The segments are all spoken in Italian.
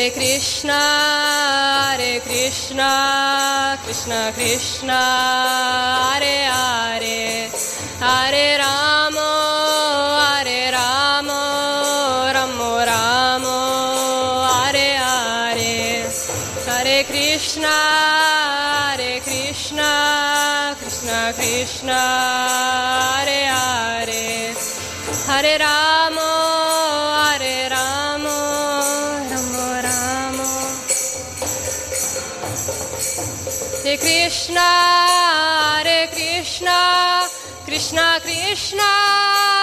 Hare Krishna, Hare Krishna, Krishna Krishna, Hare Hare, Hare Ramo, Hare Ramo, Ramo Ramo, Hare Hare, Hare Krishna, Hare Krishna, Krishna Krishna, Hare Hare, Hare Ramo, Krishna Krishna,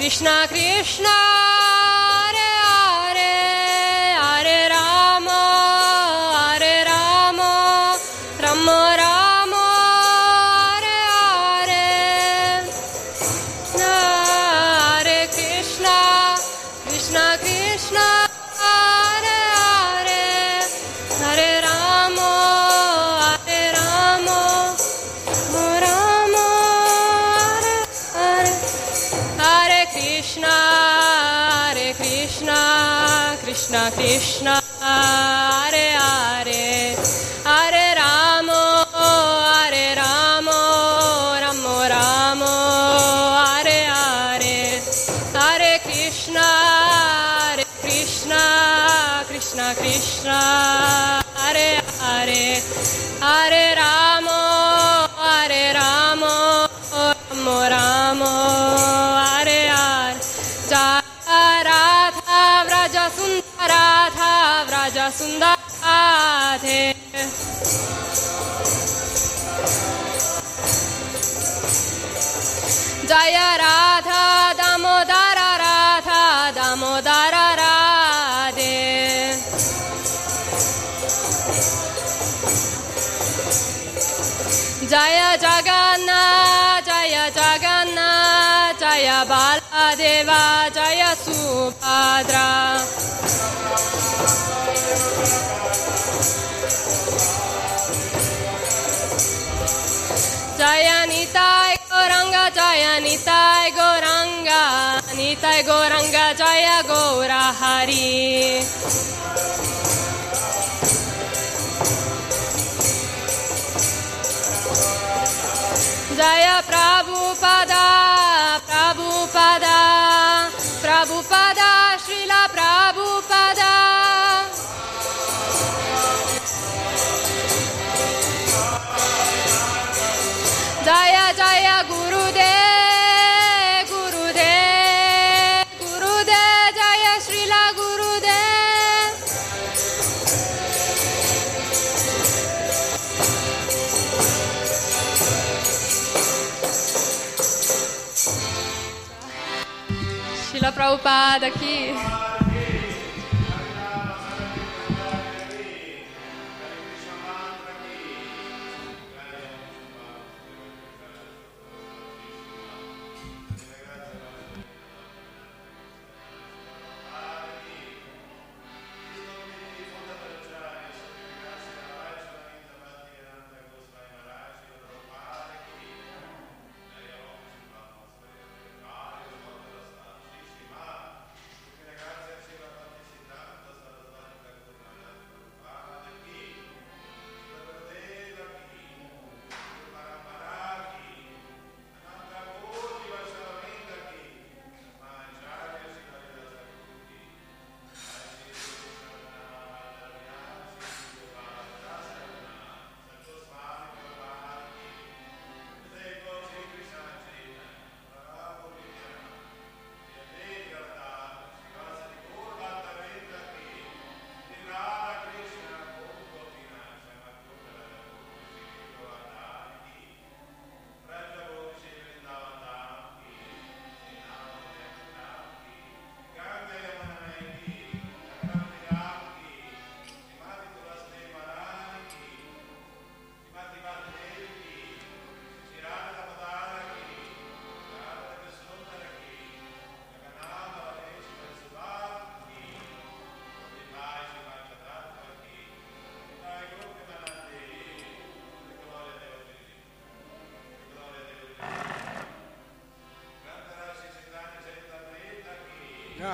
Krishna, Krishna Krishna Krishna, sundate Jaya Radha Damodara Radha Damodara Radhe Jaya Jaganna Jaya Jaganna Jaya Baladeva Jaya Nitai गौरंग Jai निताय गौरंग निताय गौरंग Jai गौरा हरि Jai Prabhupada aqui.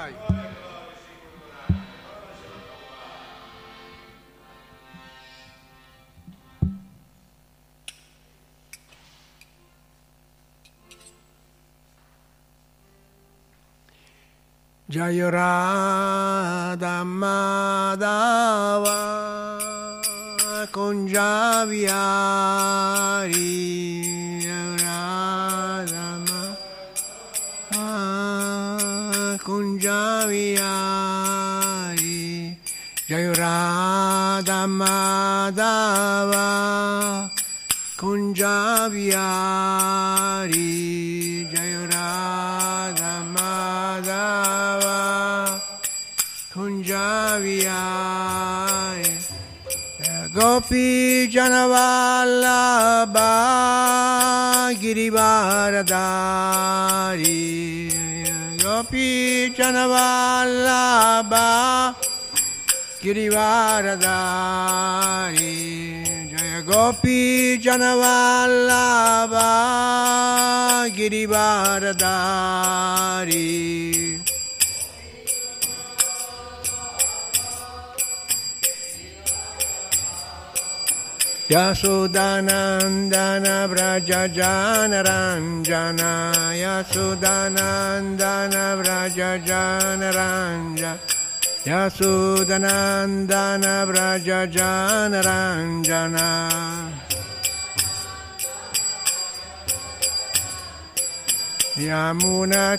Dai. Jaya Radha Madhava Janavallabha Girivaradari Gopi Janavallabha Girivaradari Jaya Gopi Janavallabha Girivaradari Yasudanandana Vraja Janaranjana Yasudanandana Vraja Janaranja Yasudanandana Vraja Janaranjana Yamuna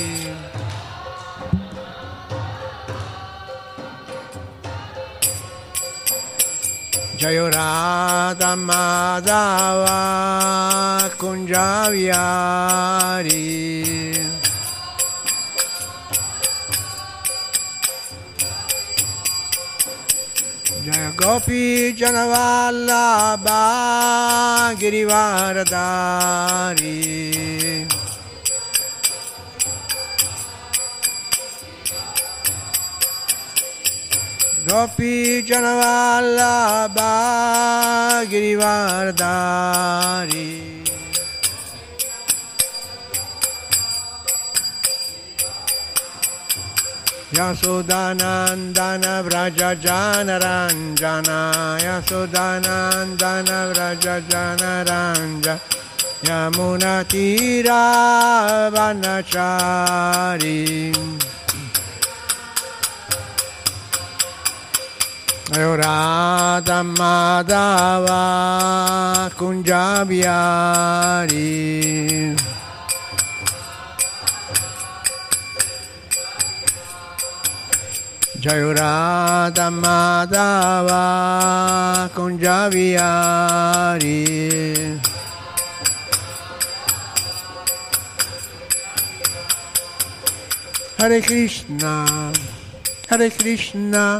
Vanachari Jayurada Madhava Kunjabiari Jayurada Madhava Kunjaviari Jaya Gopi Janavallabha Girivardhari Yasodhanandana Vraja Janaranjana Yasodhanandana Vraja Janaranja Yamuna Tira Vanachari Radha Madhava Kunjabiari Jai Radha Madhava Kunjabiari Hare Krishna Hare Krishna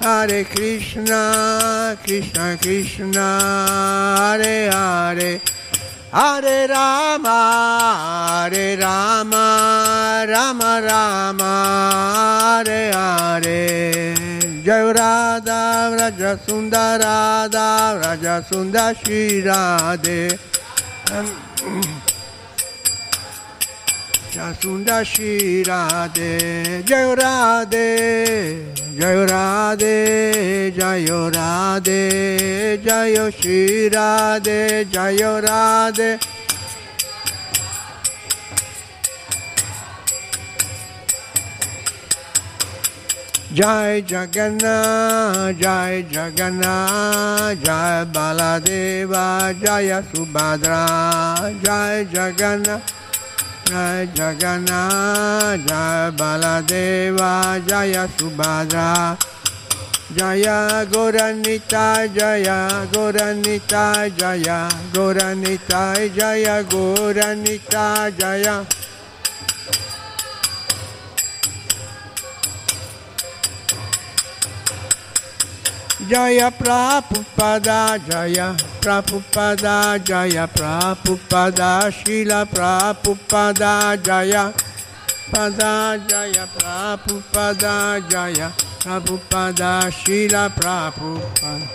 Hare Krishna Krishna Krishna Hare Hare. Hare Rama Hare Rama Rama Rama Hare Hare. Jai Radha Raja Sundar Radha Raja Sundar Shri Radhe. Jai Radhe Jai Radhe Jai Radhe Jai Shri Radhe Jai Radhe Jai Jagannath, Jai Jagannath, Jai Baladeva, Jaya Subhadra, Jai Jagannath, Jai Jagannath, Jai Baladeva, Jaya Subhadra, Jaya Goranita, Jaya Goranita, Jaya Goranita, Jaya Goranita, Jaya. Jaya Prabhupada Jaya Prabhupada Jaya Prabhupada Shila Prabhupada Jaya Pada Jaya Prabhupada Jaya Prabhupada Shila Prabhupada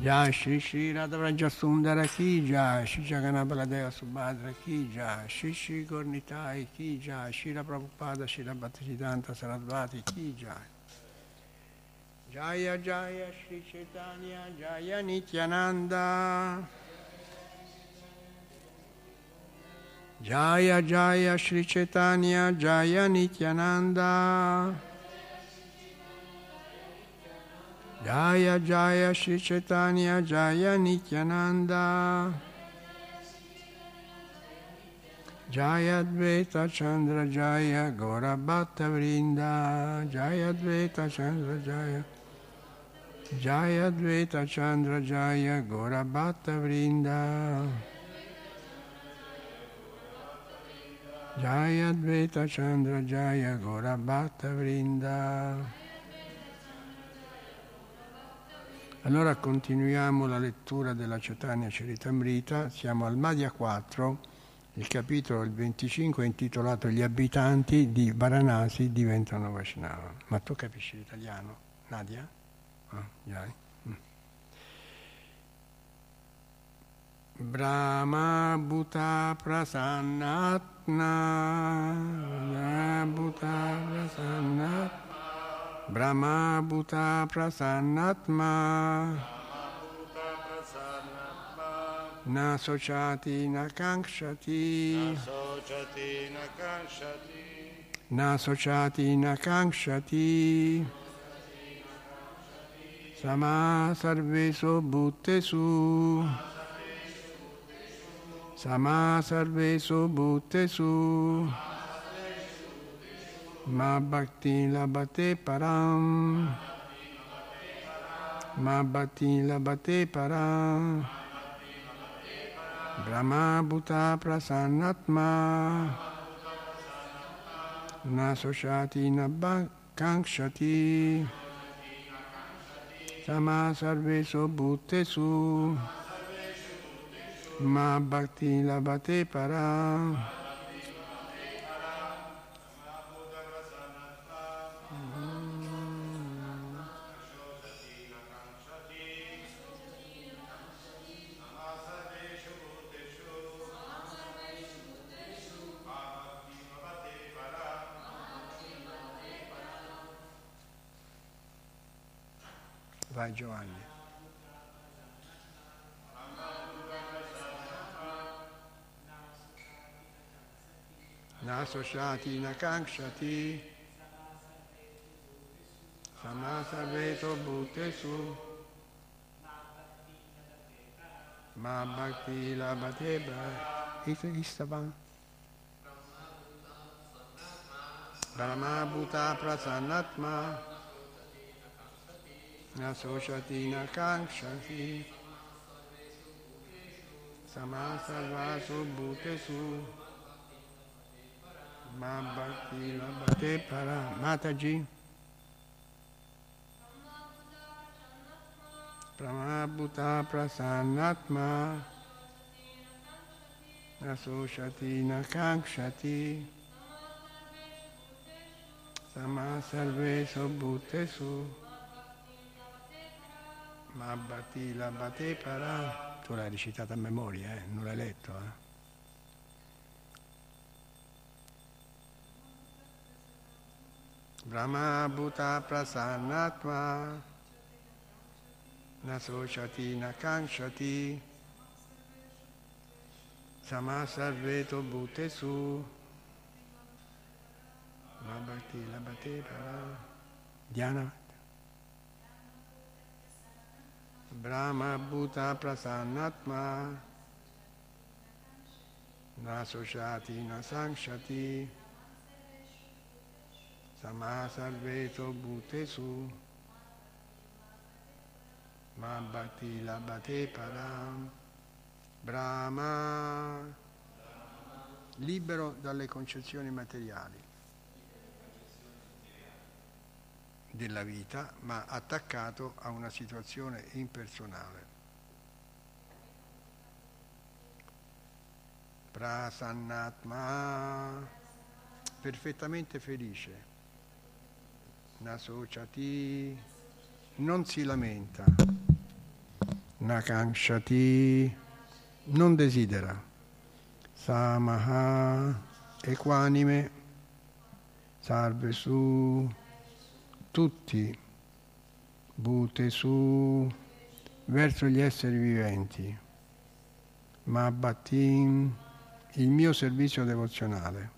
Jai Shri Shri Radharaja Sundara Ki Jai Shri Jagannath Baladeva Subhadra Ki Jai Shri Shri Gornitai Ki Jai Shila Prabhupada Shila Bhaktisiddhanta Sarasvati Ki Jai Jaya Jaya Shri Chaitanya Jaya Nityananda. Jaya Jaya Shri Chaitanya Jaya Nityananda. Jaya Jaya Shri Chaitanya Jaya Nityananda. Jaya Advaita Chandra Jaya Gora Bhatta Vrinda. Jaya Advaita Chandra Jaya Jaya Advaita Chandra Jaya Gora Bhatta Vrinda Jaya Advaita Chandra Jaya Gora Bhatta Vrinda Allora continuiamo la lettura della Chaitanya Charitamrita, siamo al Madhya 4, il capitolo il 25 è intitolato Gli abitanti di Varanasi diventano Vaishnava. Ma tu capisci l'italiano, Nadia? Ah, dai. Mm. Brahma Bhuta Prasannatma Bhuta Prasannatma Brahma Bhuta Prasannatma Na Sochati Na Kankshati. Sociati na kanshati Na Sochati Na Kankshati Sama Sarvesu Bhuttesu Sama Sarvesu Bhuttesu Ma Bhakti Labate Param. Ma Bhakti Labate Param. Brahma Bhuta Prasannatma. Na Soshati Na Kankshati Sama Sarvesu Bhuttesu. Ma Bhakti Labate Param Vai Giovanni. Na Soshati Na Kankshati Samasa Veto Bhutesu Ma Bhakti Labate Istavan Brahma Bhuta Prasannatma Na Soshati Na Kankshati Samasa Vasu Bhutesu Ma Bhakti Labate Para Mataji Pramabhuta Prasannatma Nasoshati Nakankshati Sama Sarvesu Bhutesu Ma Bhakti Labate Para. Tu l'hai recitata a memoria, eh? non l'hai letto, eh? Brahma Bhuta Prasannatma Nasochati Nakankshati Samasarveto Bhutesu. Mabhakti Labate Para. Dhyana Brahma Bhuta Prasannatma Nasochati Nasankshati. Samasarveto Bhutesu. Ma Bhakti Labate Param Brahma. Libero dalle concezioni materiali della vita, ma attaccato a una situazione impersonale. Prasannatma perfettamente felice. Nasociati non si lamenta. Nakanshati non desidera. Samaha equanime. Salve su tutti. Bute su verso gli esseri viventi. Mabbatin il mio servizio devozionale.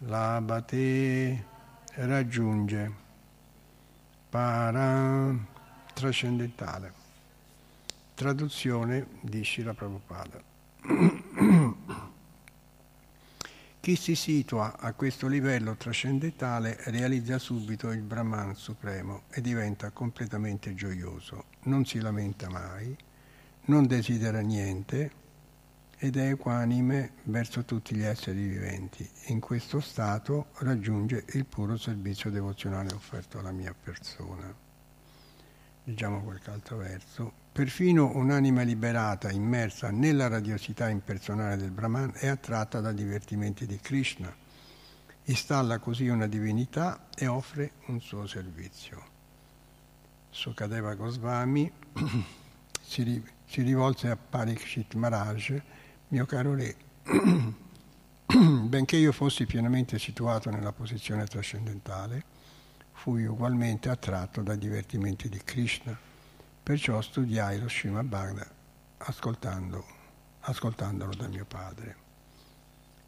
Labate raggiunge. Para trascendentale. Traduzione di Shila Prabhupada. Chi si situa a questo livello trascendentale realizza subito il Brahman supremo e diventa completamente gioioso, non si lamenta mai, non desidera niente ed è equanime verso tutti gli esseri viventi. In questo stato raggiunge il puro servizio devozionale offerto alla mia persona. Leggiamo qualche altro verso. Perfino un'anima liberata, immersa nella radiosità impersonale del Brahman, è attratta dai divertimenti di Krishna. Installa così una divinità e offre un suo servizio. Sukadeva Goswami si rivolse a Parikshit Maharaj, mio caro re, benché io fossi pienamente situato nella posizione trascendentale, fui ugualmente attratto dai divertimenti di Krishna, perciò studiai lo Srimad Bhagavatam ascoltando, ascoltandolo da mio padre.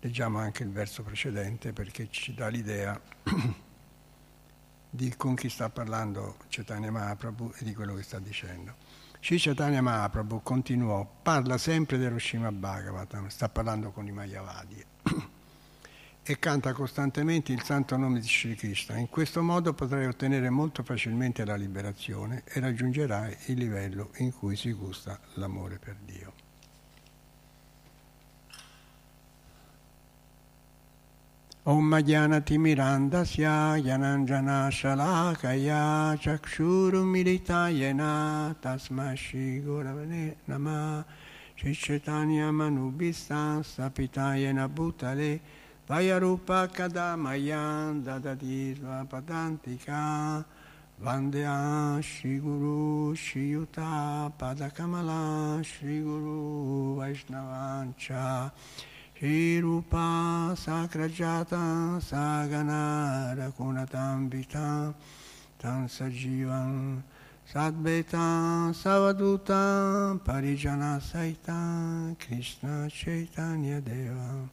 Leggiamo anche il verso precedente perché ci dà l'idea di con chi sta parlando Chaitanya Mahaprabhu e di quello che sta dicendo. Sri Chaitanya Mahaprabhu continuò, parla sempre dello Srimad Bhagavatam, sta parlando con i Mayavadi e canta costantemente il santo nome di Sri Krishna. In questo modo potrai ottenere molto facilmente la liberazione e raggiungerai il livello in cui si gusta l'amore per Dio. Om Jnanatimirandasya Jananjana Shalakaya Chakshurumilitayena Tasma Shri Guravane Nama Shri Chaitanya Manubhista Sapitayena Bhutale Vayarupa Kadamayan Dadadirva Padantika Vandya Shri Guru Shri Yuta Padakamala Shri Guru Vaishnavancha Shri Rupa Sakrajata Sagana Rakunatam Tan Sajivan Sadbeta Savaduta Parijana Saita Krishna Chaitanya Deva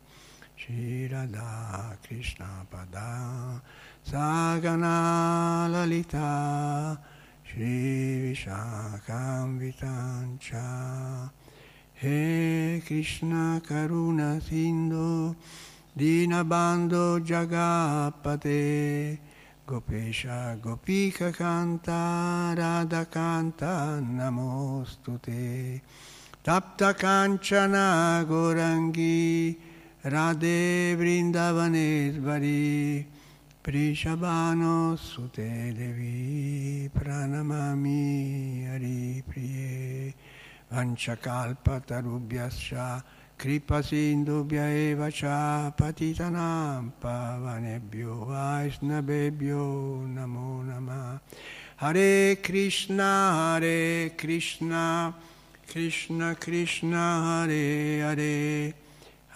Shri Radha Krishna Pada Sagana Lalita Shri Vishakam Vitancha. He Krishna Karuna Sindhu Dinabando Jagapate Gopesha Gopika Kanta Radha Kanta Namostute Tapta Kanchana Gorangi Radhe Vrindavaneshvari Prishabhano Sute Devi Pranamami Hari Priye Vanchakalpatarubhyascha Kripa Sindhubhya eva cha patitanam pavanebhyo vaisnavebhyo namo Hare Krishna Hare Krishna Krishna Krishna Hare Hare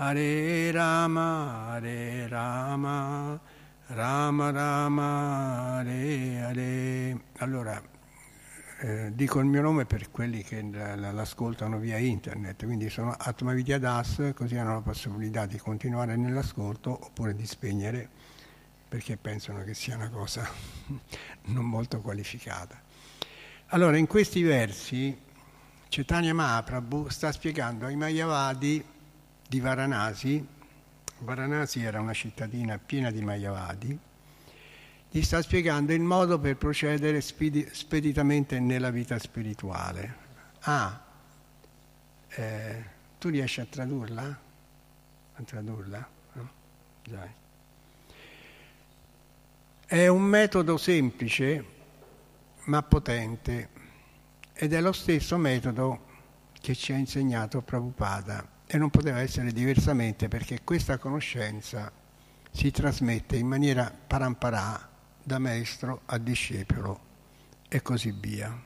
Hare Rama Hare Rama Rama Rama Hare Hare Allora eh, dico il mio nome per quelli che l'ascoltano via internet, quindi sono Atmavidya Das, così hanno la possibilità di continuare nell'ascolto oppure di spegnere perché pensano che sia una cosa non molto qualificata. Allora, in questi versi Chaitanya Mahaprabhu sta spiegando ai Mayavadi di Varanasi, Varanasi era una cittadina piena di Mayavadi, gli sta spiegando il modo per procedere speditamente nella vita spirituale. Ah, eh, tu riesci a tradurla? A tradurla? No? È un metodo semplice ma potente ed è lo stesso metodo che ci ha insegnato Prabhupada e non poteva essere diversamente perché questa conoscenza si trasmette in maniera paramparà da maestro a discepolo e così via.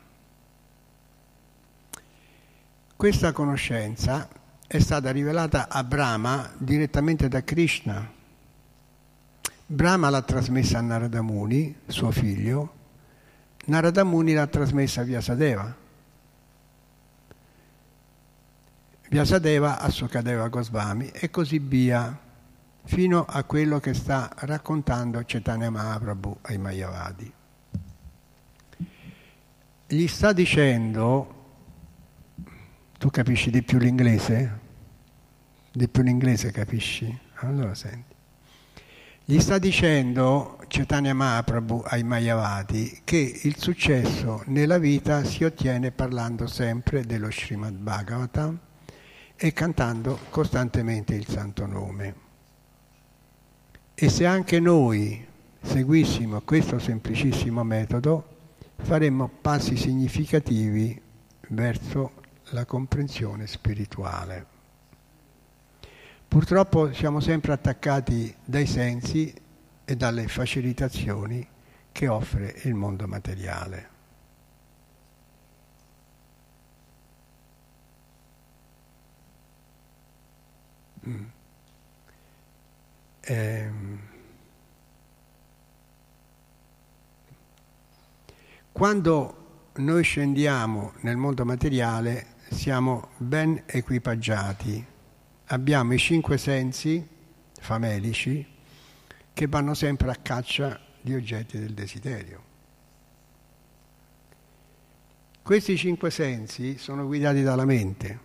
Questa conoscenza è stata rivelata a Brahma direttamente da Krishna. Brahma l'ha trasmessa a Narada Muni, suo figlio, Narada Muni l'ha trasmessa a Vyasadeva. Vyasadeva a Sukadeva Gosvami e così via fino a quello che sta raccontando Chaitanya Mahaprabhu ai Mayavadi. Gli sta dicendo, tu capisci di più l'inglese? Di più l'inglese capisci? Allora senti. Gli sta dicendo Chaitanya Mahaprabhu ai Mayavadi che il successo nella vita si ottiene parlando sempre dello Srimad Bhagavatam e cantando costantemente il santo nome. E se anche noi seguissimo questo semplicissimo metodo, faremmo passi significativi verso la comprensione spirituale. Purtroppo siamo sempre attaccati dai sensi e dalle facilitazioni che offre il mondo materiale. Ehm. Quando noi scendiamo nel mondo materiale siamo ben equipaggiati, abbiamo i cinque sensi famelici che vanno sempre a caccia di oggetti del desiderio. Questi cinque sensi sono guidati dalla mente.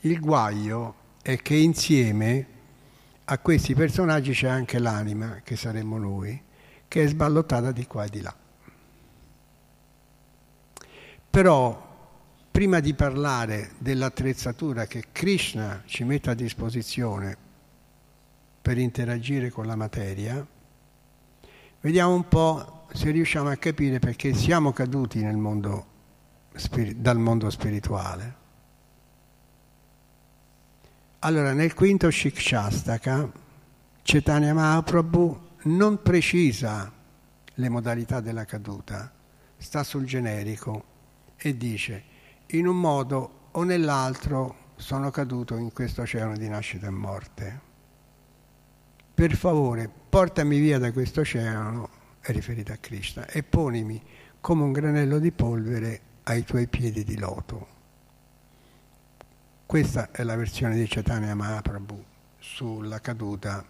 Il guaio è che insieme a questi personaggi c'è anche l'anima, che saremmo noi, che è sballottata di qua e di là. Però prima di parlare dell'attrezzatura che Krishna ci mette a disposizione per interagire con la materia, vediamo un po' se riusciamo a capire perché siamo caduti mondo, dal mondo spirituale. Allora, nel quinto Shikshastaka, Chaitanya Mahaprabhu non precisa le modalità della caduta, sta sul generico e dice in un modo o nell'altro sono caduto in questo oceano di nascita e morte per favore portami via da questo oceano, è riferito a Krishna, e ponimi come un granello di polvere ai tuoi piedi di loto. Questa è la versione di Chaitanya Mahaprabhu sulla caduta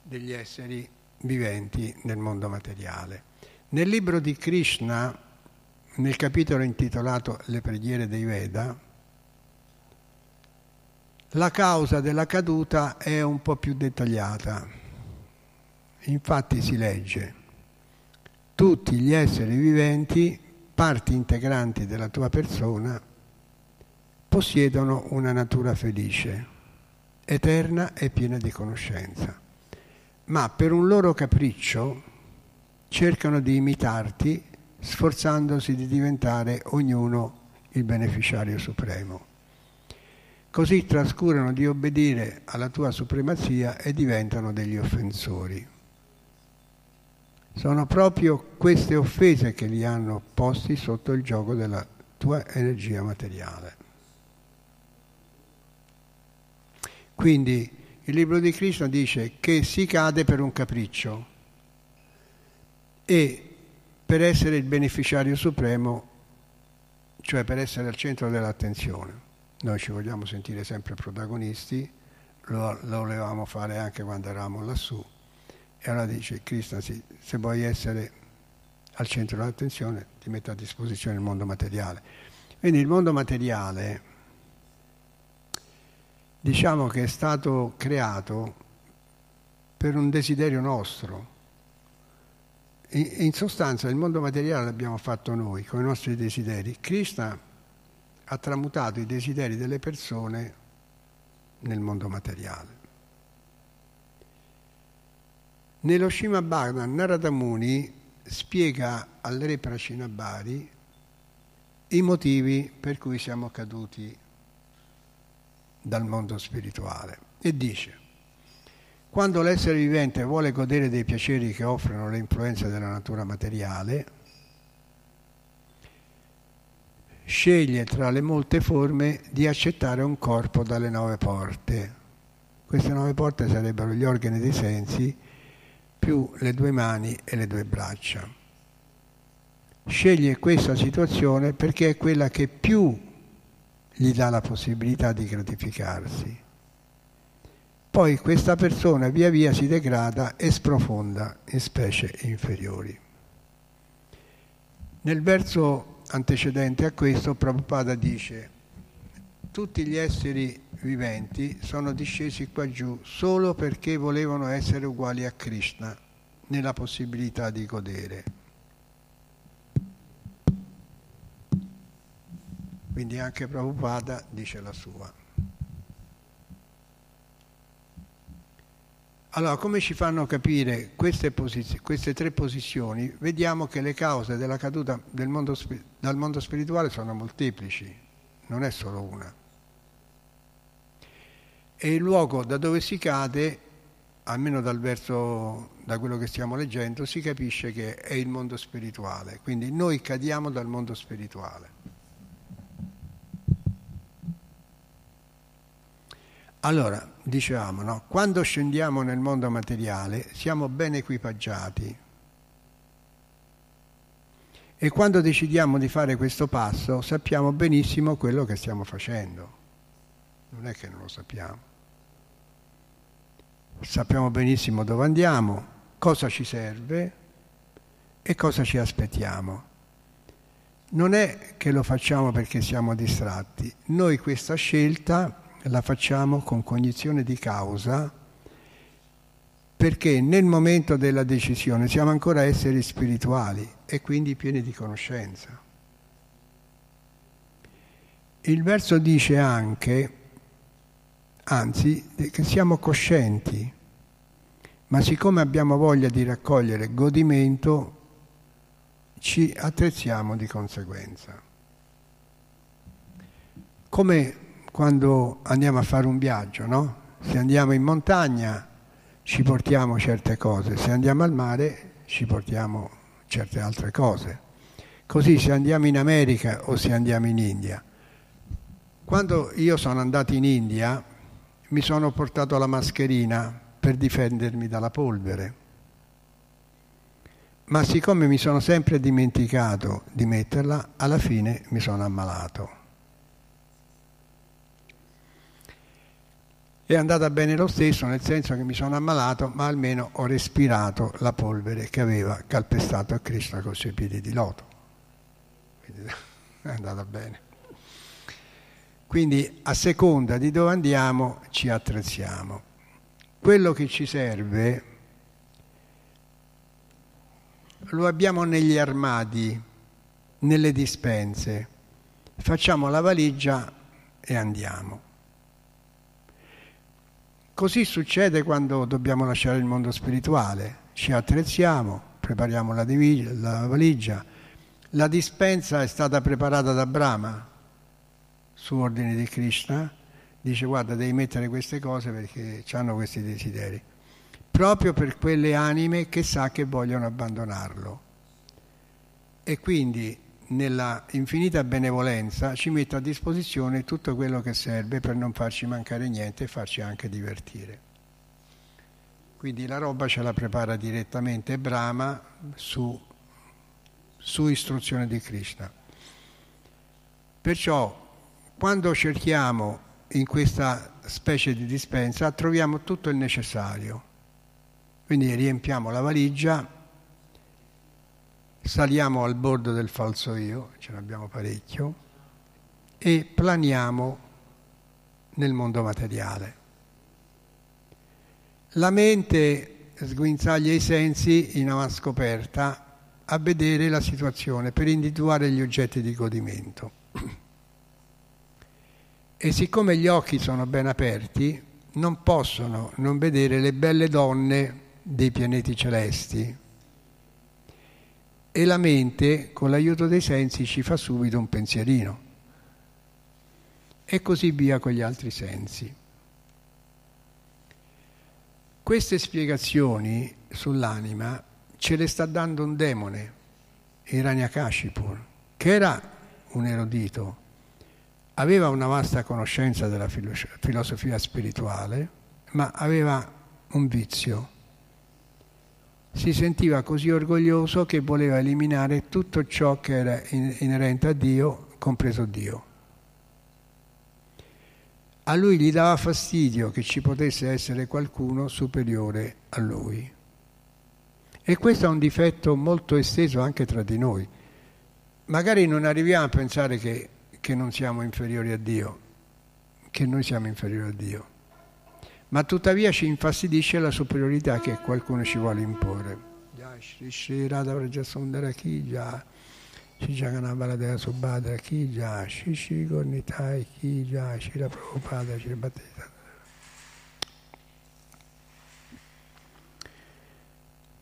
degli esseri viventi nel mondo materiale. Nel libro di Krishna, nel capitolo intitolato Le preghiere dei Veda, la causa della caduta è un po' più dettagliata. Infatti si legge, tutti gli esseri viventi, parti integranti della tua persona, possiedono una natura felice, eterna e piena di conoscenza, ma per un loro capriccio cercano di imitarti sforzandosi di diventare ognuno il beneficiario supremo così trascurano di obbedire alla tua supremazia e diventano degli offensori. Sono proprio queste offese che li hanno posti sotto il gioco della tua energia materiale. Quindi il libro di Krishna dice che si cade per un capriccio e per essere il beneficiario supremo, cioè per essere al centro dell'attenzione. Noi ci vogliamo sentire sempre protagonisti, lo, lo volevamo fare anche quando eravamo lassù. E allora dice Cristo, sì, se vuoi essere al centro dell'attenzione ti metto a disposizione il mondo materiale. Quindi il mondo materiale diciamo che è stato creato per un desiderio nostro. In, sostanza il mondo materiale l'abbiamo fatto noi con i nostri desideri. Krishna ha tramutato i desideri delle persone nel mondo materiale. Nello Shima Bhagavatam Narada Muni spiega al re Prashinabhari i motivi per cui siamo caduti dal mondo spirituale e dice quando l'essere vivente vuole godere dei piaceri che offrono le influenze della natura materiale, sceglie tra le molte forme di accettare un corpo dalle nove porte. Queste nove porte sarebbero gli organi dei sensi più le due mani e le due braccia. Sceglie questa situazione perché è quella che più gli dà la possibilità di gratificarsi. Poi questa persona via via si degrada e sprofonda in specie inferiori. Nel verso antecedente a questo Prabhupada dice tutti gli esseri viventi sono discesi qua giù solo perché volevano essere uguali a Krishna nella possibilità di godere. Quindi anche Prabhupada dice la sua. Allora, come ci fanno capire queste, posiz- queste, tre posizioni? Vediamo che le cause della caduta del mondo, dal mondo spirituale sono molteplici, non è solo una. E il luogo da dove si cade, almeno dal verso, da quello che stiamo leggendo, si capisce che è il mondo spirituale. Quindi noi cadiamo dal mondo spirituale. Allora, dicevamo, no? quando scendiamo nel mondo materiale siamo ben equipaggiati e quando decidiamo di fare questo passo sappiamo benissimo quello che stiamo facendo. Non è che non lo sappiamo. Sappiamo benissimo dove andiamo, cosa ci serve e cosa ci aspettiamo. Non è che lo facciamo perché siamo distratti, noi questa scelta la facciamo con cognizione di causa perché nel momento della decisione siamo ancora esseri spirituali e quindi pieni di conoscenza. Il verso dice anche, anzi, che siamo coscienti, ma siccome abbiamo voglia di raccogliere godimento, ci attrezziamo di conseguenza. Come quando andiamo a fare un viaggio, no? Se andiamo in montagna ci portiamo certe cose, se andiamo al mare ci portiamo certe altre cose. Così se andiamo in America o se andiamo in India. Quando io sono andato in India mi sono portato la mascherina per difendermi dalla polvere. Ma siccome mi sono sempre dimenticato di metterla, alla fine mi sono ammalato. È andata bene lo stesso, nel senso che mi sono ammalato, ma almeno ho respirato la polvere che aveva calpestato a Cristo con i suoi piedi di loto. Quindi è andata bene. Quindi a seconda di dove andiamo ci attrezziamo. Quello che ci serve lo abbiamo negli armadi, nelle dispense. Facciamo la valigia e andiamo. Così succede quando dobbiamo lasciare il mondo spirituale. Ci attrezziamo, prepariamo la, divig- la valigia. La dispensa è stata preparata da Brahma su ordine di Krishna. Dice guarda devi mettere queste cose perché hanno questi desideri. Proprio per quelle anime che sa che vogliono abbandonarlo. E quindi nella infinita benevolenza ci mette a disposizione tutto quello che serve per non farci mancare niente e farci anche divertire. Quindi la roba ce la prepara direttamente Brahma su, su istruzione di Krishna. Perciò quando cerchiamo in questa specie di dispensa troviamo tutto il necessario. Quindi riempiamo la valigia saliamo al bordo del falso io, ce n'abbiamo parecchio, e planiamo nel mondo materiale. La mente sguinzaglia i sensi in avanscoperta a vedere la situazione per individuare gli oggetti di godimento. E siccome gli occhi sono ben aperti, non possono non vedere le belle donne dei pianeti celesti, e la mente con l'aiuto dei sensi ci fa subito un pensierino e così via con gli altri sensi. Queste spiegazioni sull'anima ce le sta dando un demone, Hiranyakashipur, che era un erudito, aveva una vasta conoscenza della filosofia spirituale, ma aveva un vizio si sentiva così orgoglioso che voleva eliminare tutto ciò che era inerente a Dio, compreso Dio. A lui gli dava fastidio che ci potesse essere qualcuno superiore a lui. E questo è un difetto molto esteso anche tra di noi. Magari non arriviamo a pensare che, che non siamo inferiori a Dio, che noi siamo inferiori a Dio ma tuttavia ci infastidisce la superiorità che qualcuno ci vuole imporre.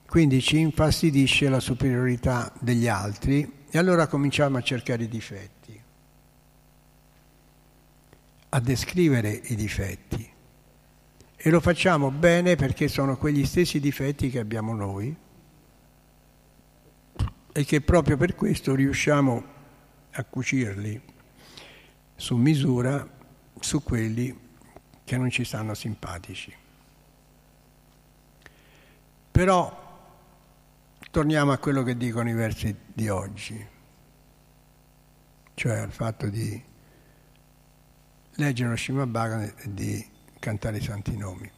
Quindi ci infastidisce la superiorità degli altri e allora cominciamo a cercare i difetti, a descrivere i difetti e lo facciamo bene perché sono quegli stessi difetti che abbiamo noi e che proprio per questo riusciamo a cucirli su misura su quelli che non ci stanno simpatici. Però torniamo a quello che dicono i versi di oggi, cioè al fatto di leggere lo Shimabhagan e di cantare i santi nomi.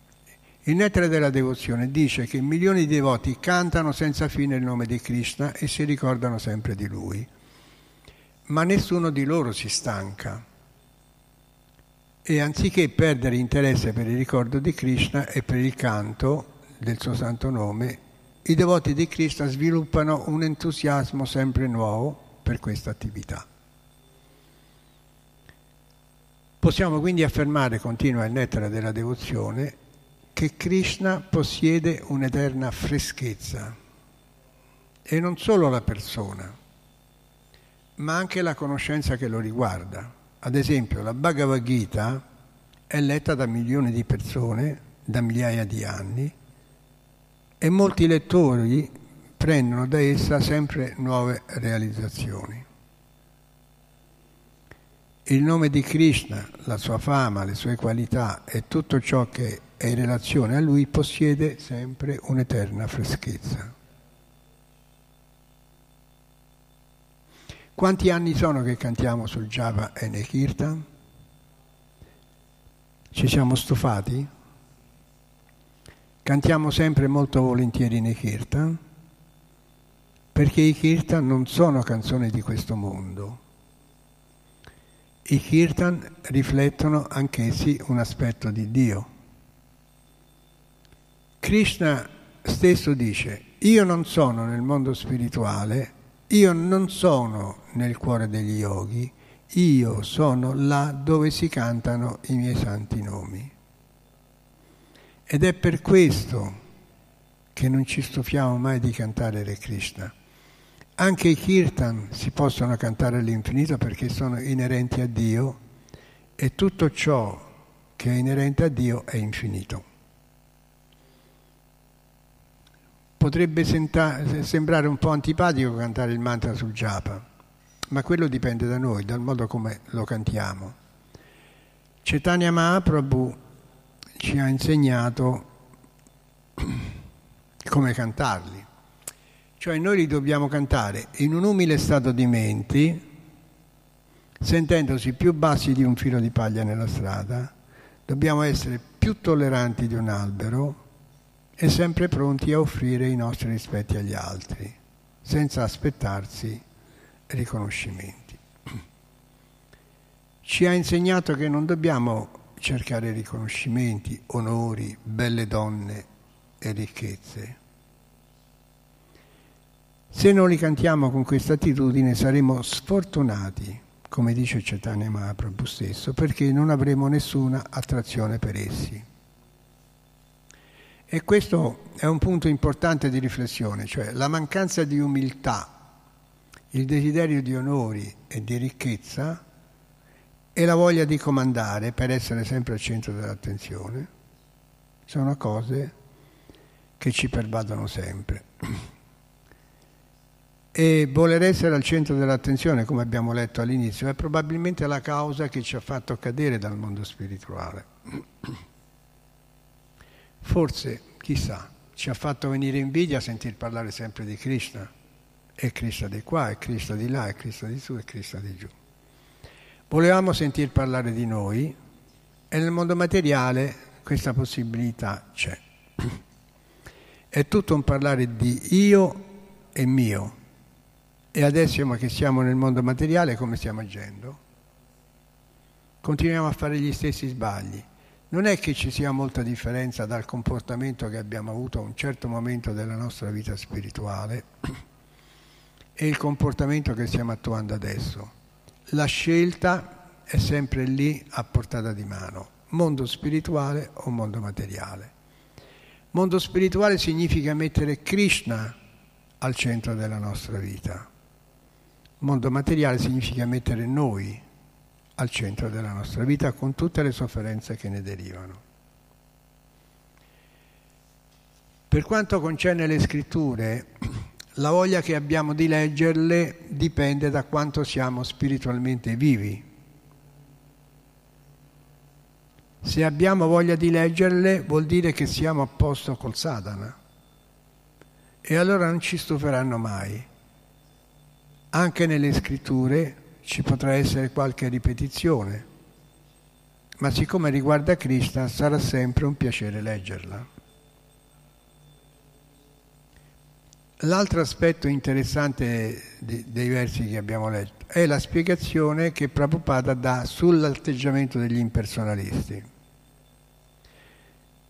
Il nettare della devozione dice che milioni di devoti cantano senza fine il nome di Krishna e si ricordano sempre di lui, ma nessuno di loro si stanca. E anziché perdere interesse per il ricordo di Krishna e per il canto del suo santo nome, i devoti di Krishna sviluppano un entusiasmo sempre nuovo per questa attività. Possiamo quindi affermare, continua il nettare della devozione, che Krishna possiede un'eterna freschezza e non solo la persona, ma anche la conoscenza che lo riguarda. Ad esempio, la Bhagavad Gita è letta da milioni di persone da migliaia di anni e molti lettori prendono da essa sempre nuove realizzazioni. Il nome di Krishna, la sua fama, le sue qualità e tutto ciò che è in relazione a lui possiede sempre un'eterna freschezza. Quanti anni sono che cantiamo sul Java e nei Kirtan? Ci siamo stufati? Cantiamo sempre molto volentieri nei Kirtan perché i Kirtan non sono canzoni di questo mondo. I Kirtan riflettono anch'essi un aspetto di Dio. Krishna stesso dice, io non sono nel mondo spirituale, io non sono nel cuore degli yogi, io sono là dove si cantano i miei santi nomi. Ed è per questo che non ci stufiamo mai di cantare Re Krishna. Anche i kirtan si possono cantare all'infinito perché sono inerenti a Dio e tutto ciò che è inerente a Dio è infinito. Potrebbe senta- sembrare un po' antipatico cantare il mantra sul japa, ma quello dipende da noi, dal modo come lo cantiamo. Chaitanya Mahaprabhu ci ha insegnato come cantarli. Cioè noi li dobbiamo cantare in un umile stato di menti, sentendosi più bassi di un filo di paglia nella strada, dobbiamo essere più tolleranti di un albero e sempre pronti a offrire i nostri rispetti agli altri, senza aspettarsi riconoscimenti. Ci ha insegnato che non dobbiamo cercare riconoscimenti, onori, belle donne e ricchezze. Se non li cantiamo con questa attitudine saremo sfortunati, come dice Chaitanya Mahaprabhu stesso, perché non avremo nessuna attrazione per essi. E questo è un punto importante di riflessione, cioè la mancanza di umiltà, il desiderio di onori e di ricchezza e la voglia di comandare per essere sempre al centro dell'attenzione sono cose che ci pervadono sempre. E voler essere al centro dell'attenzione, come abbiamo letto all'inizio, è probabilmente la causa che ci ha fatto cadere dal mondo spirituale. Forse, chissà, ci ha fatto venire invidia a sentir parlare sempre di Krishna. E Krishna di qua, e Krishna di là, e Krishna di su, e Krishna di giù. Volevamo sentir parlare di noi e nel mondo materiale questa possibilità c'è. È tutto un parlare di io e mio. E adesso che siamo nel mondo materiale come stiamo agendo? Continuiamo a fare gli stessi sbagli non è che ci sia molta differenza dal comportamento che abbiamo avuto a un certo momento della nostra vita spirituale e il comportamento che stiamo attuando adesso. La scelta è sempre lì a portata di mano, mondo spirituale o mondo materiale. Mondo spirituale significa mettere Krishna al centro della nostra vita. Mondo materiale significa mettere noi al centro della nostra vita con tutte le sofferenze che ne derivano. Per quanto concerne le scritture, la voglia che abbiamo di leggerle dipende da quanto siamo spiritualmente vivi. Se abbiamo voglia di leggerle vuol dire che siamo a posto col Satana. E allora non ci stuferanno mai. Anche nelle scritture ci potrà essere qualche ripetizione, ma siccome riguarda Krishna sarà sempre un piacere leggerla. L'altro aspetto interessante dei versi che abbiamo letto è la spiegazione che Prabhupada dà sull'atteggiamento degli impersonalisti.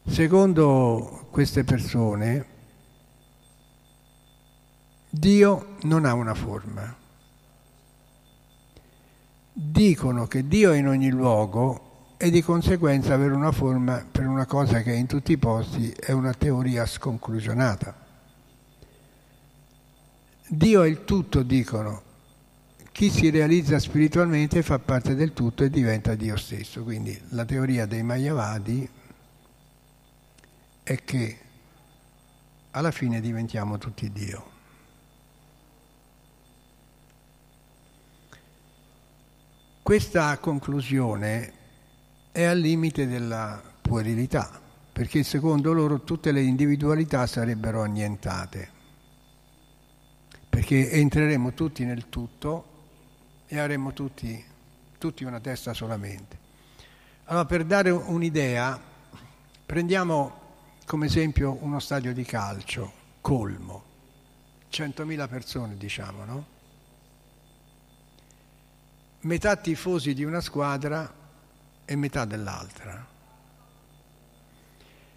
Secondo queste persone, Dio non ha una forma. Dicono che Dio è in ogni luogo e di conseguenza avere una forma per una cosa che è in tutti i posti è una teoria sconclusionata. Dio è il tutto, dicono. Chi si realizza spiritualmente fa parte del tutto e diventa Dio stesso. Quindi la teoria dei Mayavadi è che alla fine diventiamo tutti Dio. Questa conclusione è al limite della puerilità, perché secondo loro tutte le individualità sarebbero annientate, perché entreremo tutti nel tutto e avremo tutti, tutti una testa solamente. Allora, per dare un'idea, prendiamo come esempio uno stadio di calcio, colmo, 100.000 persone diciamo, no? Metà tifosi di una squadra e metà dell'altra.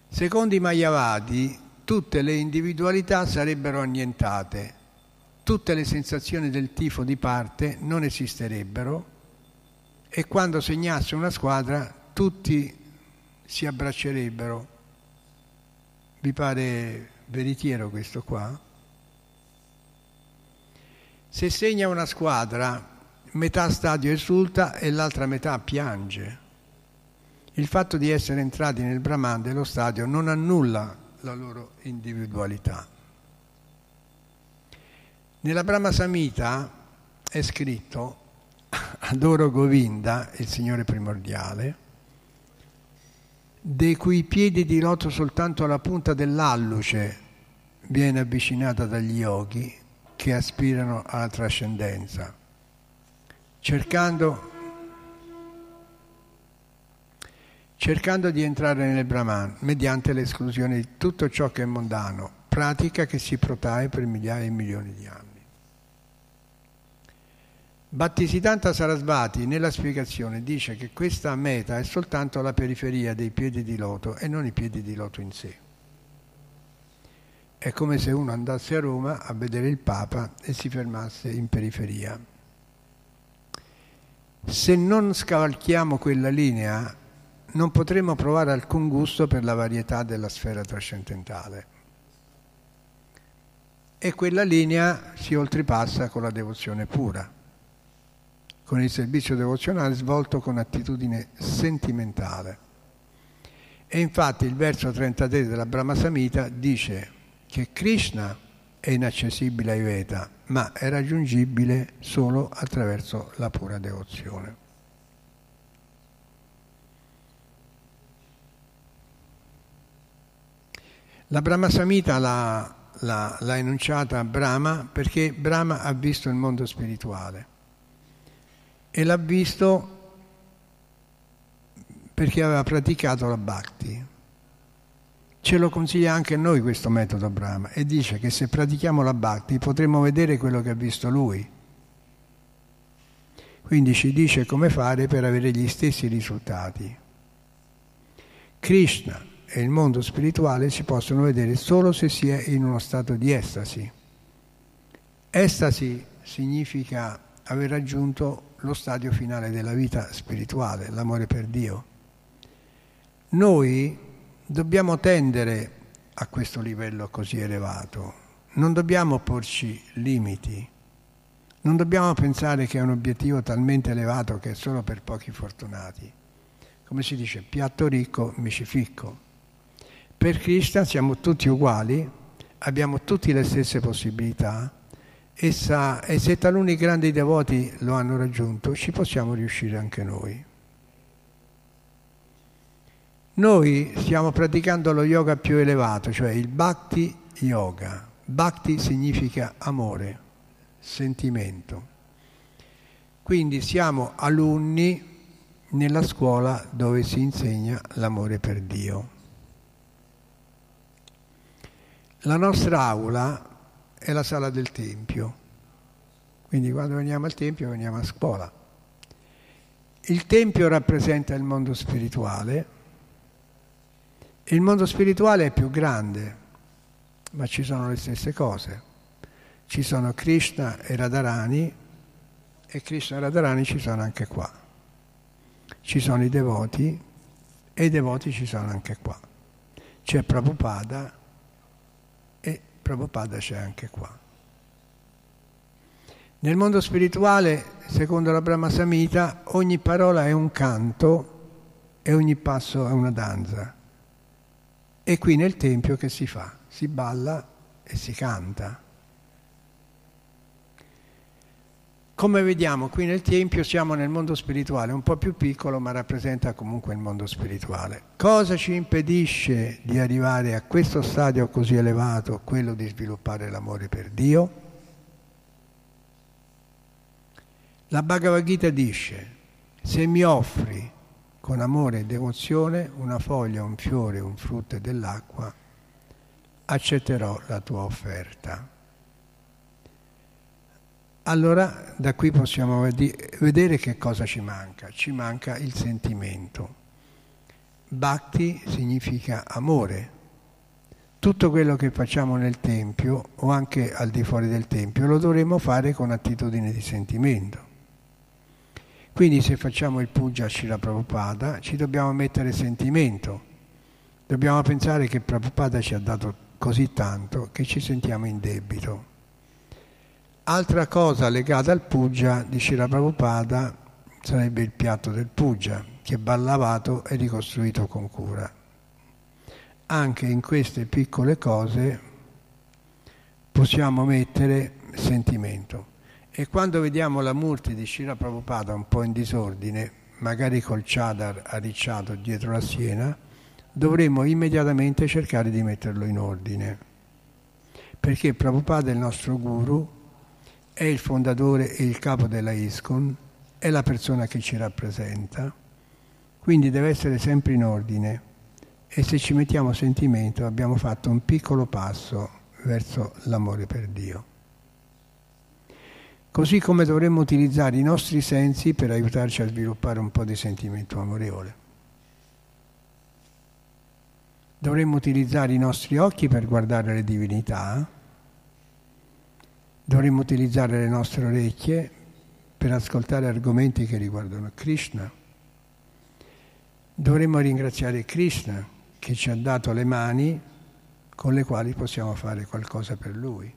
Secondo i Mayavadi, tutte le individualità sarebbero annientate, tutte le sensazioni del tifo di parte non esisterebbero e quando segnasse una squadra tutti si abbraccerebbero. Vi pare veritiero questo qua? Se segna una squadra, metà stadio esulta e l'altra metà piange il fatto di essere entrati nel Brahman dello stadio non annulla la loro individualità. Nella Brahma Samhita è scritto adoro Govinda, il Signore primordiale, dei cui piedi di loto soltanto la punta dell'alluce viene avvicinata dagli yogi che aspirano alla trascendenza, cercando cercando di entrare nel Brahman mediante l'esclusione di tutto ciò che è mondano, pratica che si protrae per migliaia e milioni di anni. Bhattisiddhanta Sarasvati nella spiegazione dice che questa meta è soltanto la periferia dei piedi di loto e non i piedi di loto in sé. È come se uno andasse a Roma a vedere il Papa e si fermasse in periferia. Se non scavalchiamo quella linea non potremo provare alcun gusto per la varietà della sfera trascendentale. E quella linea si oltrepassa con la devozione pura, con il servizio devozionale svolto con attitudine sentimentale. E infatti il verso 33 della Brahma Samhita dice che Krishna è inaccessibile ai Veda, ma è raggiungibile solo attraverso la pura devozione. La Brahma Samhita l'ha, l'ha, l'ha enunciata Brahma perché Brahma ha visto il mondo spirituale e l'ha visto perché aveva praticato la bhakti. Ce lo consiglia anche a noi questo metodo Brahma e dice che se pratichiamo la bhakti potremo vedere quello che ha visto lui. Quindi ci dice come fare per avere gli stessi risultati. Krishna e il mondo spirituale si possono vedere solo se si è in uno stato di estasi. Estasi significa aver raggiunto lo stadio finale della vita spirituale, l'amore per Dio. Noi dobbiamo tendere a questo livello così elevato, non dobbiamo porci limiti, non dobbiamo pensare che è un obiettivo talmente elevato che è solo per pochi fortunati. Come si dice, piatto ricco, micificco. Per Krishna siamo tutti uguali, abbiamo tutte le stesse possibilità e se taluni grandi devoti lo hanno raggiunto, ci possiamo riuscire anche noi. Noi stiamo praticando lo yoga più elevato, cioè il bhakti yoga. Bhakti significa amore, sentimento. Quindi siamo alunni nella scuola dove si insegna l'amore per Dio. La nostra aula è la sala del Tempio, quindi quando veniamo al Tempio veniamo a scuola. Il Tempio rappresenta il mondo spirituale, il mondo spirituale è più grande, ma ci sono le stesse cose. Ci sono Krishna e Radharani e Krishna e Radharani ci sono anche qua. Ci sono i devoti e i devoti ci sono anche qua. C'è Prabhupada e Prabhupada c'è anche qua. Nel mondo spirituale, secondo la Brahma Samhita, ogni parola è un canto e ogni passo è una danza. E qui nel Tempio che si fa? Si balla e si canta. Come vediamo qui nel Tempio siamo nel mondo spirituale, un po' più piccolo ma rappresenta comunque il mondo spirituale. Cosa ci impedisce di arrivare a questo stadio così elevato, quello di sviluppare l'amore per Dio? La Bhagavad Gita dice, se mi offri con amore e devozione una foglia, un fiore, un frutto e dell'acqua, accetterò la tua offerta. Allora da qui possiamo vedere che cosa ci manca. Ci manca il sentimento. Bhakti significa amore. Tutto quello che facciamo nel Tempio o anche al di fuori del Tempio lo dovremo fare con attitudine di sentimento. Quindi se facciamo il puja a Shila Prabhupada ci dobbiamo mettere sentimento. Dobbiamo pensare che Prabhupada ci ha dato così tanto che ci sentiamo in debito. Altra cosa legata al puja di Shila Prabhupada sarebbe il piatto del puja, che va lavato e ricostruito con cura. Anche in queste piccole cose possiamo mettere sentimento. E quando vediamo la murti di Shila Prabhupada un po' in disordine, magari col chadar arricciato dietro la schiena, dovremmo immediatamente cercare di metterlo in ordine. Perché Prabhupada è il nostro guru, è il fondatore e il capo della ISCON, è la persona che ci rappresenta, quindi deve essere sempre in ordine e se ci mettiamo sentimento abbiamo fatto un piccolo passo verso l'amore per Dio. Così come dovremmo utilizzare i nostri sensi per aiutarci a sviluppare un po' di sentimento amorevole. Dovremmo utilizzare i nostri occhi per guardare le divinità, Dovremmo utilizzare le nostre orecchie per ascoltare argomenti che riguardano Krishna. Dovremmo ringraziare Krishna che ci ha dato le mani con le quali possiamo fare qualcosa per Lui.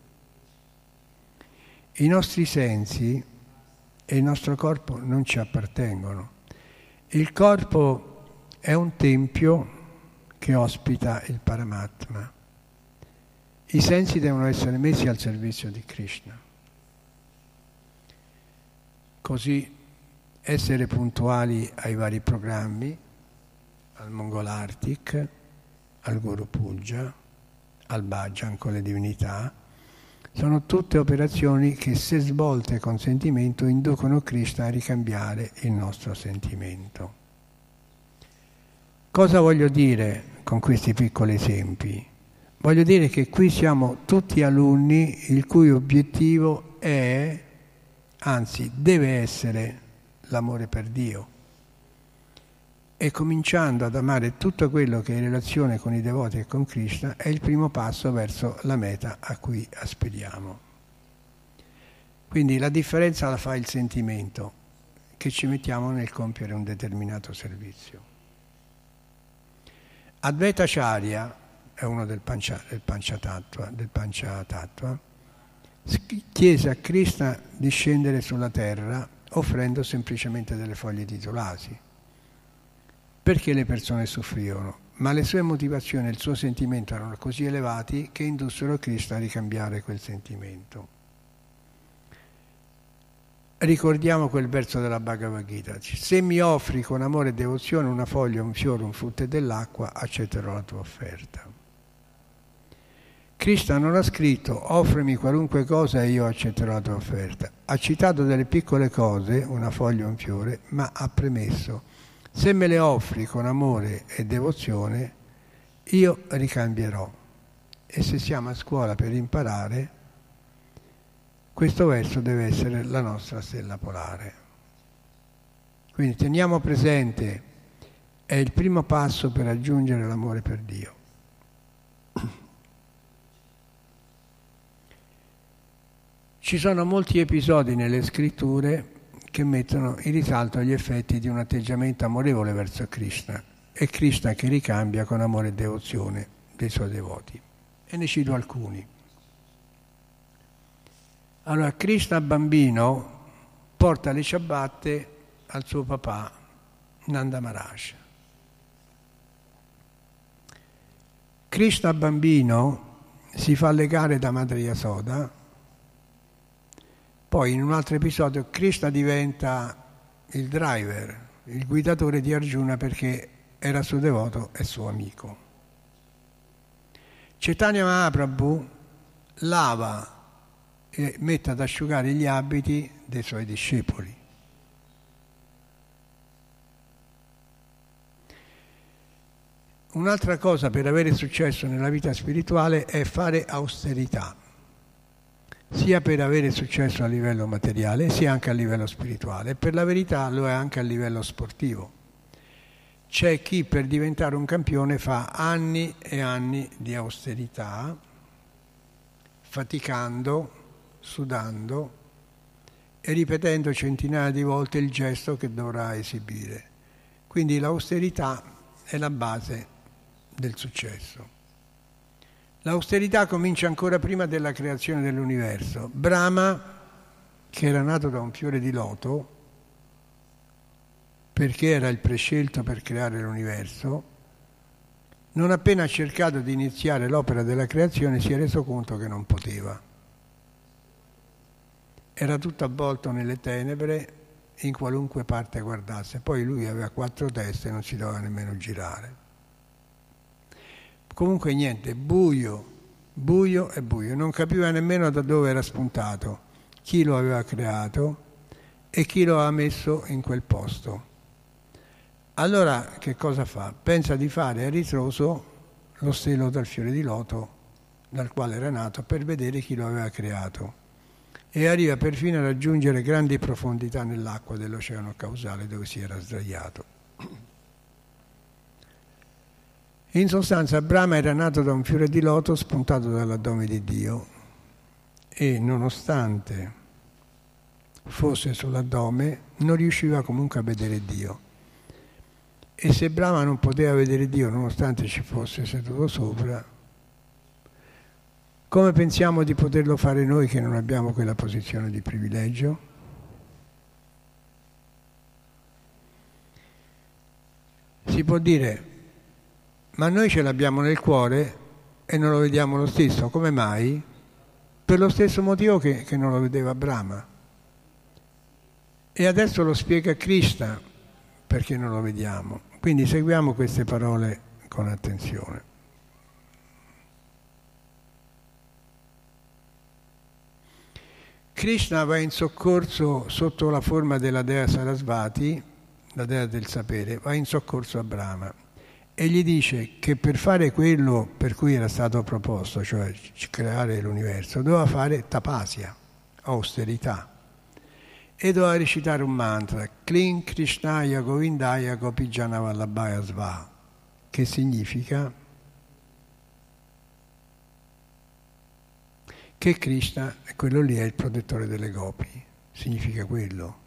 I nostri sensi e il nostro corpo non ci appartengono. Il corpo è un tempio che ospita il Paramatma. I sensi devono essere messi al servizio di Krishna. Così essere puntuali ai vari programmi, al Mongol Arctic, al Guru Puja, al Bhajan con le divinità, sono tutte operazioni che se svolte con sentimento inducono Krishna a ricambiare il nostro sentimento. Cosa voglio dire con questi piccoli esempi? Voglio dire che qui siamo tutti alunni il cui obiettivo è, anzi deve essere, l'amore per Dio. E cominciando ad amare tutto quello che è in relazione con i devoti e con Krishna è il primo passo verso la meta a cui aspiriamo. Quindi la differenza la fa il sentimento che ci mettiamo nel compiere un determinato servizio. Advaita Charya è uno del, pancia, del Panchatattva, del Panchatattva, chiese a Krishna di scendere sulla terra offrendo semplicemente delle foglie di tulasi. Perché le persone soffrivano? Ma le sue motivazioni e il suo sentimento erano così elevati che indussero Krishna a ricambiare quel sentimento. ricordiamo quel verso della Bhagavad Gita. Se mi offri con amore e devozione una foglia, un fiore, un frutto e dell'acqua, accetterò la tua offerta. Krishna non ha scritto offrimi qualunque cosa e io accetterò la tua offerta. Ha citato delle piccole cose, una foglia, un fiore, ma ha premesso se me le offri con amore e devozione, io ricambierò. E se siamo a scuola per imparare, questo verso deve essere la nostra stella polare. Quindi teniamo presente, è il primo passo per raggiungere l'amore per Dio. Ci sono molti episodi nelle scritture che mettono in risalto gli effetti di un atteggiamento amorevole verso Krishna e Krishna che ricambia con amore e devozione dei suoi devoti. E ne cito alcuni. Allora, Krishna bambino porta le ciabatte al suo papà Nanda Maharaj. Krishna bambino si fa legare da Madre Yasoda poi in un altro episodio Krishna diventa il driver, il guidatore di Arjuna perché era suo devoto e suo amico. Chaitanya Mahaprabhu lava e mette ad asciugare gli abiti dei suoi discepoli. Un'altra cosa per avere successo nella vita spirituale è fare austerità sia per avere successo a livello materiale sia anche a livello spirituale. Per la verità lo è anche a livello sportivo. C'è chi per diventare un campione fa anni e anni di austerità, faticando, sudando e ripetendo centinaia di volte il gesto che dovrà esibire. Quindi l'austerità è la base del successo. L'austerità comincia ancora prima della creazione dell'universo. Brahma, che era nato da un fiore di loto, perché era il prescelto per creare l'universo, non appena ha cercato di iniziare l'opera della creazione si è reso conto che non poteva. Era tutto avvolto nelle tenebre in qualunque parte guardasse. Poi lui aveva quattro teste e non si doveva nemmeno girare. Comunque niente, buio, buio e buio. Non capiva nemmeno da dove era spuntato, chi lo aveva creato e chi lo ha messo in quel posto. Allora che cosa fa? Pensa di fare a ritroso lo stelo dal fiore di loto dal quale era nato per vedere chi lo aveva creato e arriva perfino a raggiungere grandi profondità nell'acqua dell'oceano causale dove si era sdraiato. In sostanza Brahma era nato da un fiore di loto spuntato dall'addome di Dio e nonostante fosse sull'addome non riusciva comunque a vedere Dio. E se Brahma non poteva vedere Dio nonostante ci fosse seduto sopra, come pensiamo di poterlo fare noi che non abbiamo quella posizione di privilegio? Si può dire ma noi ce l'abbiamo nel cuore e non lo vediamo lo stesso. Come mai? Per lo stesso motivo che, che non lo vedeva Brahma. E adesso lo spiega Krishna perché non lo vediamo. Quindi seguiamo queste parole con attenzione. Krishna va in soccorso sotto la forma della dea Sarasvati, la dea del sapere, va in soccorso a Brahma e gli dice che per fare quello per cui era stato proposto, cioè creare l'universo, doveva fare tapasia, austerità, e doveva recitare un mantra, Klin Krishnaya Govindaya Gopijana Vallabhaya Sva, che significa che Krishna, quello lì è il protettore delle gopi, significa quello,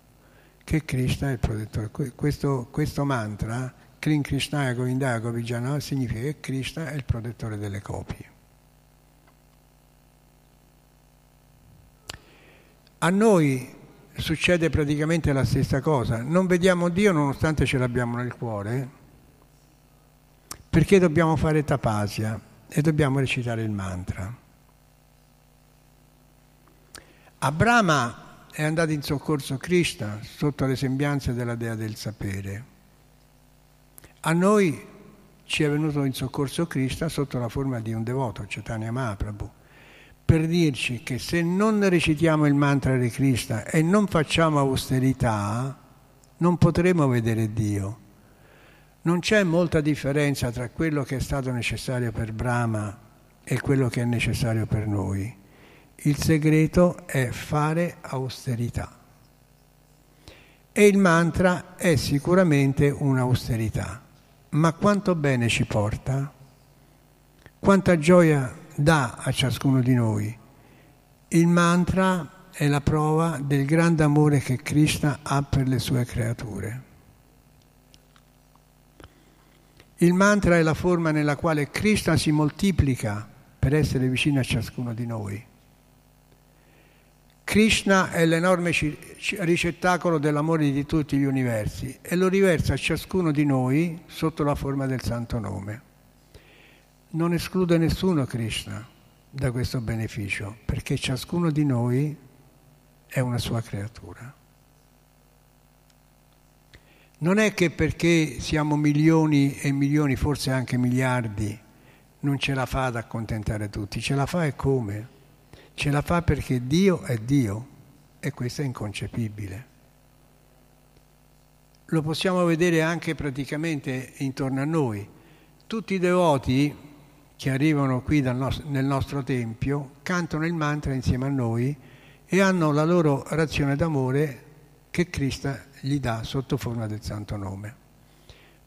che Krishna è il protettore. Questo, questo mantra Krim Krishnaya Govindaya Govijana significa che Krishna è il protettore delle copie. A noi succede praticamente la stessa cosa. Non vediamo Dio nonostante ce l'abbiamo nel cuore, perché dobbiamo fare tapasia e dobbiamo recitare il mantra. A Brahma è andato in soccorso Krishna sotto le sembianze della dea del sapere. A noi ci è venuto in soccorso Krishna sotto la forma di un devoto, Chaitanya Mahaprabhu, per dirci che se non recitiamo il mantra di Krishna e non facciamo austerità, non potremo vedere Dio. Non c'è molta differenza tra quello che è stato necessario per Brahma e quello che è necessario per noi. Il segreto è fare austerità. E il mantra è sicuramente un'austerità. Ma quanto bene ci porta? Quanta gioia dà a ciascuno di noi? Il mantra è la prova del grande amore che Krishna ha per le sue creature. Il mantra è la forma nella quale Krishna si moltiplica per essere vicino a ciascuno di noi. Krishna è l'enorme ricettacolo dell'amore di tutti gli universi e lo riversa a ciascuno di noi sotto la forma del santo nome. Non esclude nessuno Krishna da questo beneficio, perché ciascuno di noi è una sua creatura. Non è che perché siamo milioni e milioni, forse anche miliardi, non ce la fa ad accontentare tutti, ce la fa e come? Ce la fa perché Dio è Dio e questo è inconcepibile. Lo possiamo vedere anche praticamente intorno a noi. Tutti i devoti che arrivano qui nostro, nel nostro tempio cantano il mantra insieme a noi e hanno la loro razione d'amore che Cristo gli dà sotto forma del santo nome.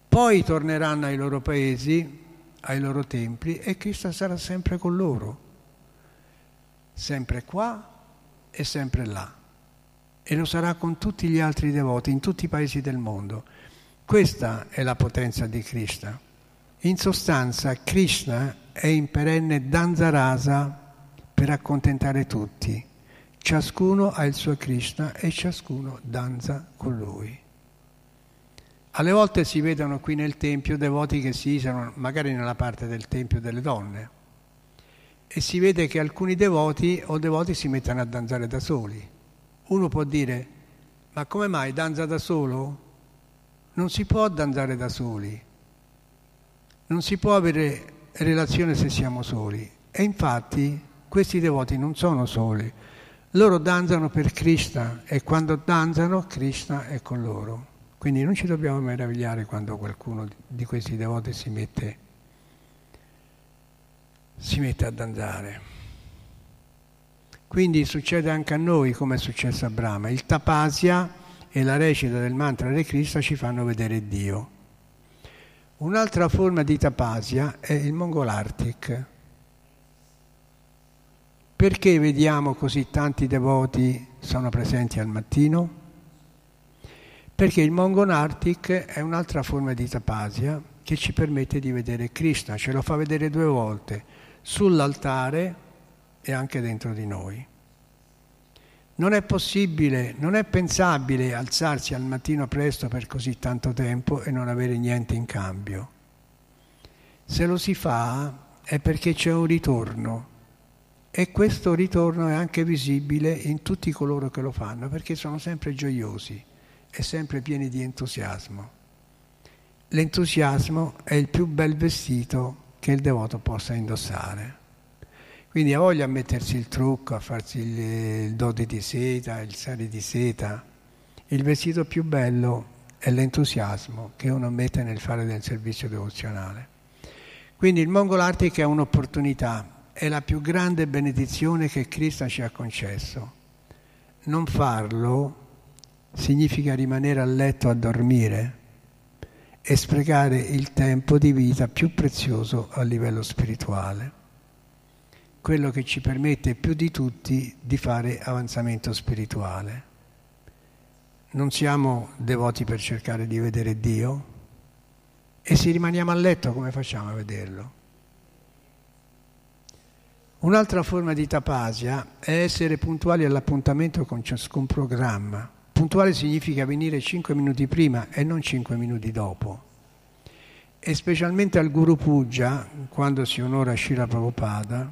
Poi torneranno ai loro paesi, ai loro templi e Cristo sarà sempre con loro, sempre qua e sempre là. E lo sarà con tutti gli altri devoti in tutti i paesi del mondo. Questa è la potenza di Krishna. In sostanza, Krishna è in perenne danza rasa per accontentare tutti Ciascuno ha il suo Krishna e ciascuno danza con lui. Alle volte si vedono qui nel Tempio devoti che si isolano magari nella parte del Tempio delle donne e si vede che alcuni devoti o devoti si mettono a danzare da soli. Uno può dire, ma come mai danza da solo? Non si può danzare da soli, non si può avere relazione se siamo soli. E infatti questi devoti non sono soli, loro danzano per Krishna e quando danzano Krishna è con loro. Quindi non ci dobbiamo meravigliare quando qualcuno di questi devoti si mette, si mette a danzare. Quindi succede anche a noi come è successo a Brahma. Il tapasya e la recita del mantra di Krishna ci fanno vedere Dio. Un'altra forma di tapasya è il mongolartik perché vediamo così tanti devoti sono presenti al mattino? Perché il Mongonartic è un'altra forma di tapasia che ci permette di vedere Krishna, ce lo fa vedere due volte, sull'altare e anche dentro di noi. Non è possibile, non è pensabile alzarsi al mattino presto per così tanto tempo e non avere niente in cambio. Se lo si fa è perché c'è un ritorno, e questo ritorno è anche visibile in tutti coloro che lo fanno, perché sono sempre gioiosi e sempre pieni di entusiasmo. L'entusiasmo è il più bel vestito che il devoto possa indossare. Quindi ha voglia a mettersi il trucco, a farsi il, il dode di seta, il sale di seta. Il vestito più bello è l'entusiasmo che uno mette nel fare del servizio devozionale. Quindi il Mongol Arctic è un'opportunità è la più grande benedizione che Cristo ci ha concesso. Non farlo significa rimanere a letto a dormire e sprecare il tempo di vita più prezioso a livello spirituale, quello che ci permette più di tutti di fare avanzamento spirituale. Non siamo devoti per cercare di vedere Dio e se rimaniamo a letto come facciamo a vederlo? Un'altra forma di tapasia è essere puntuali all'appuntamento con ciascun programma. Puntuale significa venire 5 minuti prima e non 5 minuti dopo. E specialmente al Guru Puja, quando si onora Shila Prabhupada,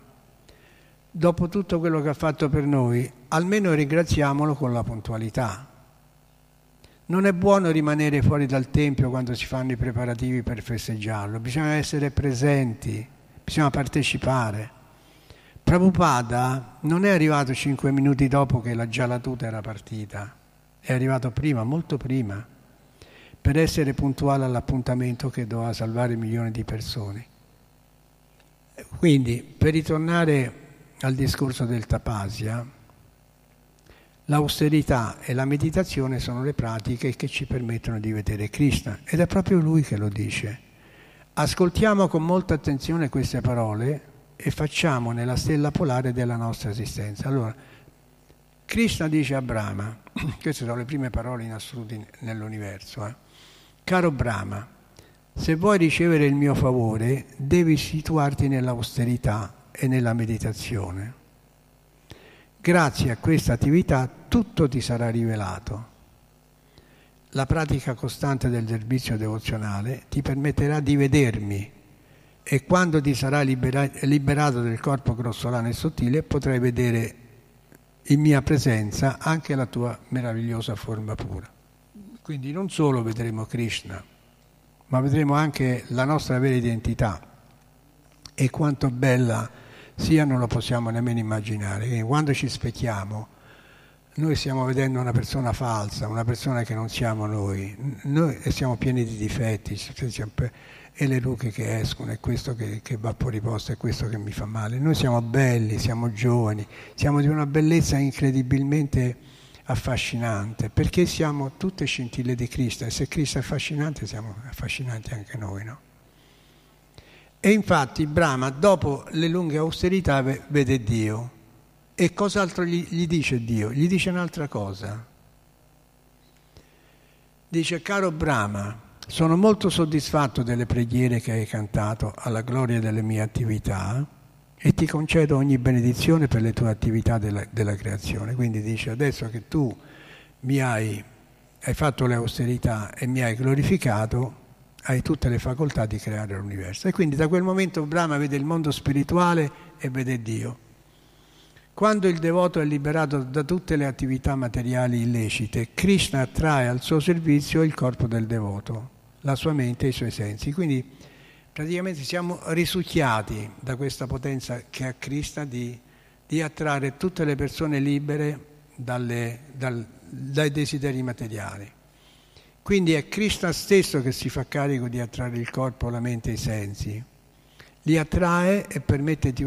dopo tutto quello che ha fatto per noi, almeno ringraziamolo con la puntualità. Non è buono rimanere fuori dal Tempio quando si fanno i preparativi per festeggiarlo, bisogna essere presenti, bisogna partecipare. Prabhupada non è arrivato cinque minuti dopo che la gialatuta era partita, è arrivato prima, molto prima, per essere puntuale all'appuntamento che doveva salvare milioni di persone. Quindi, per ritornare al discorso del Tapasia, l'austerità e la meditazione sono le pratiche che ci permettono di vedere Krishna ed è proprio lui che lo dice. Ascoltiamo con molta attenzione queste parole e facciamo nella stella polare della nostra esistenza. Allora, Krishna dice a Brahma, queste sono le prime parole in assoluto nell'universo, eh? caro Brahma, se vuoi ricevere il mio favore devi situarti nell'austerità e nella meditazione. Grazie a questa attività tutto ti sarà rivelato. La pratica costante del servizio devozionale ti permetterà di vedermi e quando ti sarai libera- liberato del corpo grossolano e sottile potrai vedere in mia presenza anche la tua meravigliosa forma pura. Quindi non solo vedremo Krishna, ma vedremo anche la nostra vera identità e quanto bella sia non lo possiamo nemmeno immaginare. Quindi quando ci specchiamo noi stiamo vedendo una persona falsa, una persona che non siamo noi, noi siamo pieni di difetti, e le rughe che escono, è questo che, che va fuori posto, è questo che mi fa male. Noi siamo belli, siamo giovani, siamo di una bellezza incredibilmente affascinante, perché siamo tutte scintille di Cristo e se Cristo è affascinante siamo affascinanti anche noi, no? E infatti Brahma, dopo le lunghe austerità, vede Dio. E cos'altro gli, gli dice Dio? Gli dice un'altra cosa. Dice, caro Brahma, sono molto soddisfatto delle preghiere che hai cantato alla gloria delle mie attività e ti concedo ogni benedizione per le tue attività della, della creazione. Quindi dice adesso che tu mi hai, hai fatto le austerità e mi hai glorificato, hai tutte le facoltà di creare l'universo. E quindi da quel momento Brahma vede il mondo spirituale e vede Dio. Quando il devoto è liberato da tutte le attività materiali illecite, Krishna attrae al suo servizio il corpo del devoto la sua mente e i suoi sensi. Quindi praticamente siamo risucchiati da questa potenza che ha Krishna di, di attrarre tutte le persone libere dalle, dal, dai desideri materiali. Quindi è Krishna stesso che si fa carico di attrarre il corpo, la mente e i sensi. Li attrae e permette di,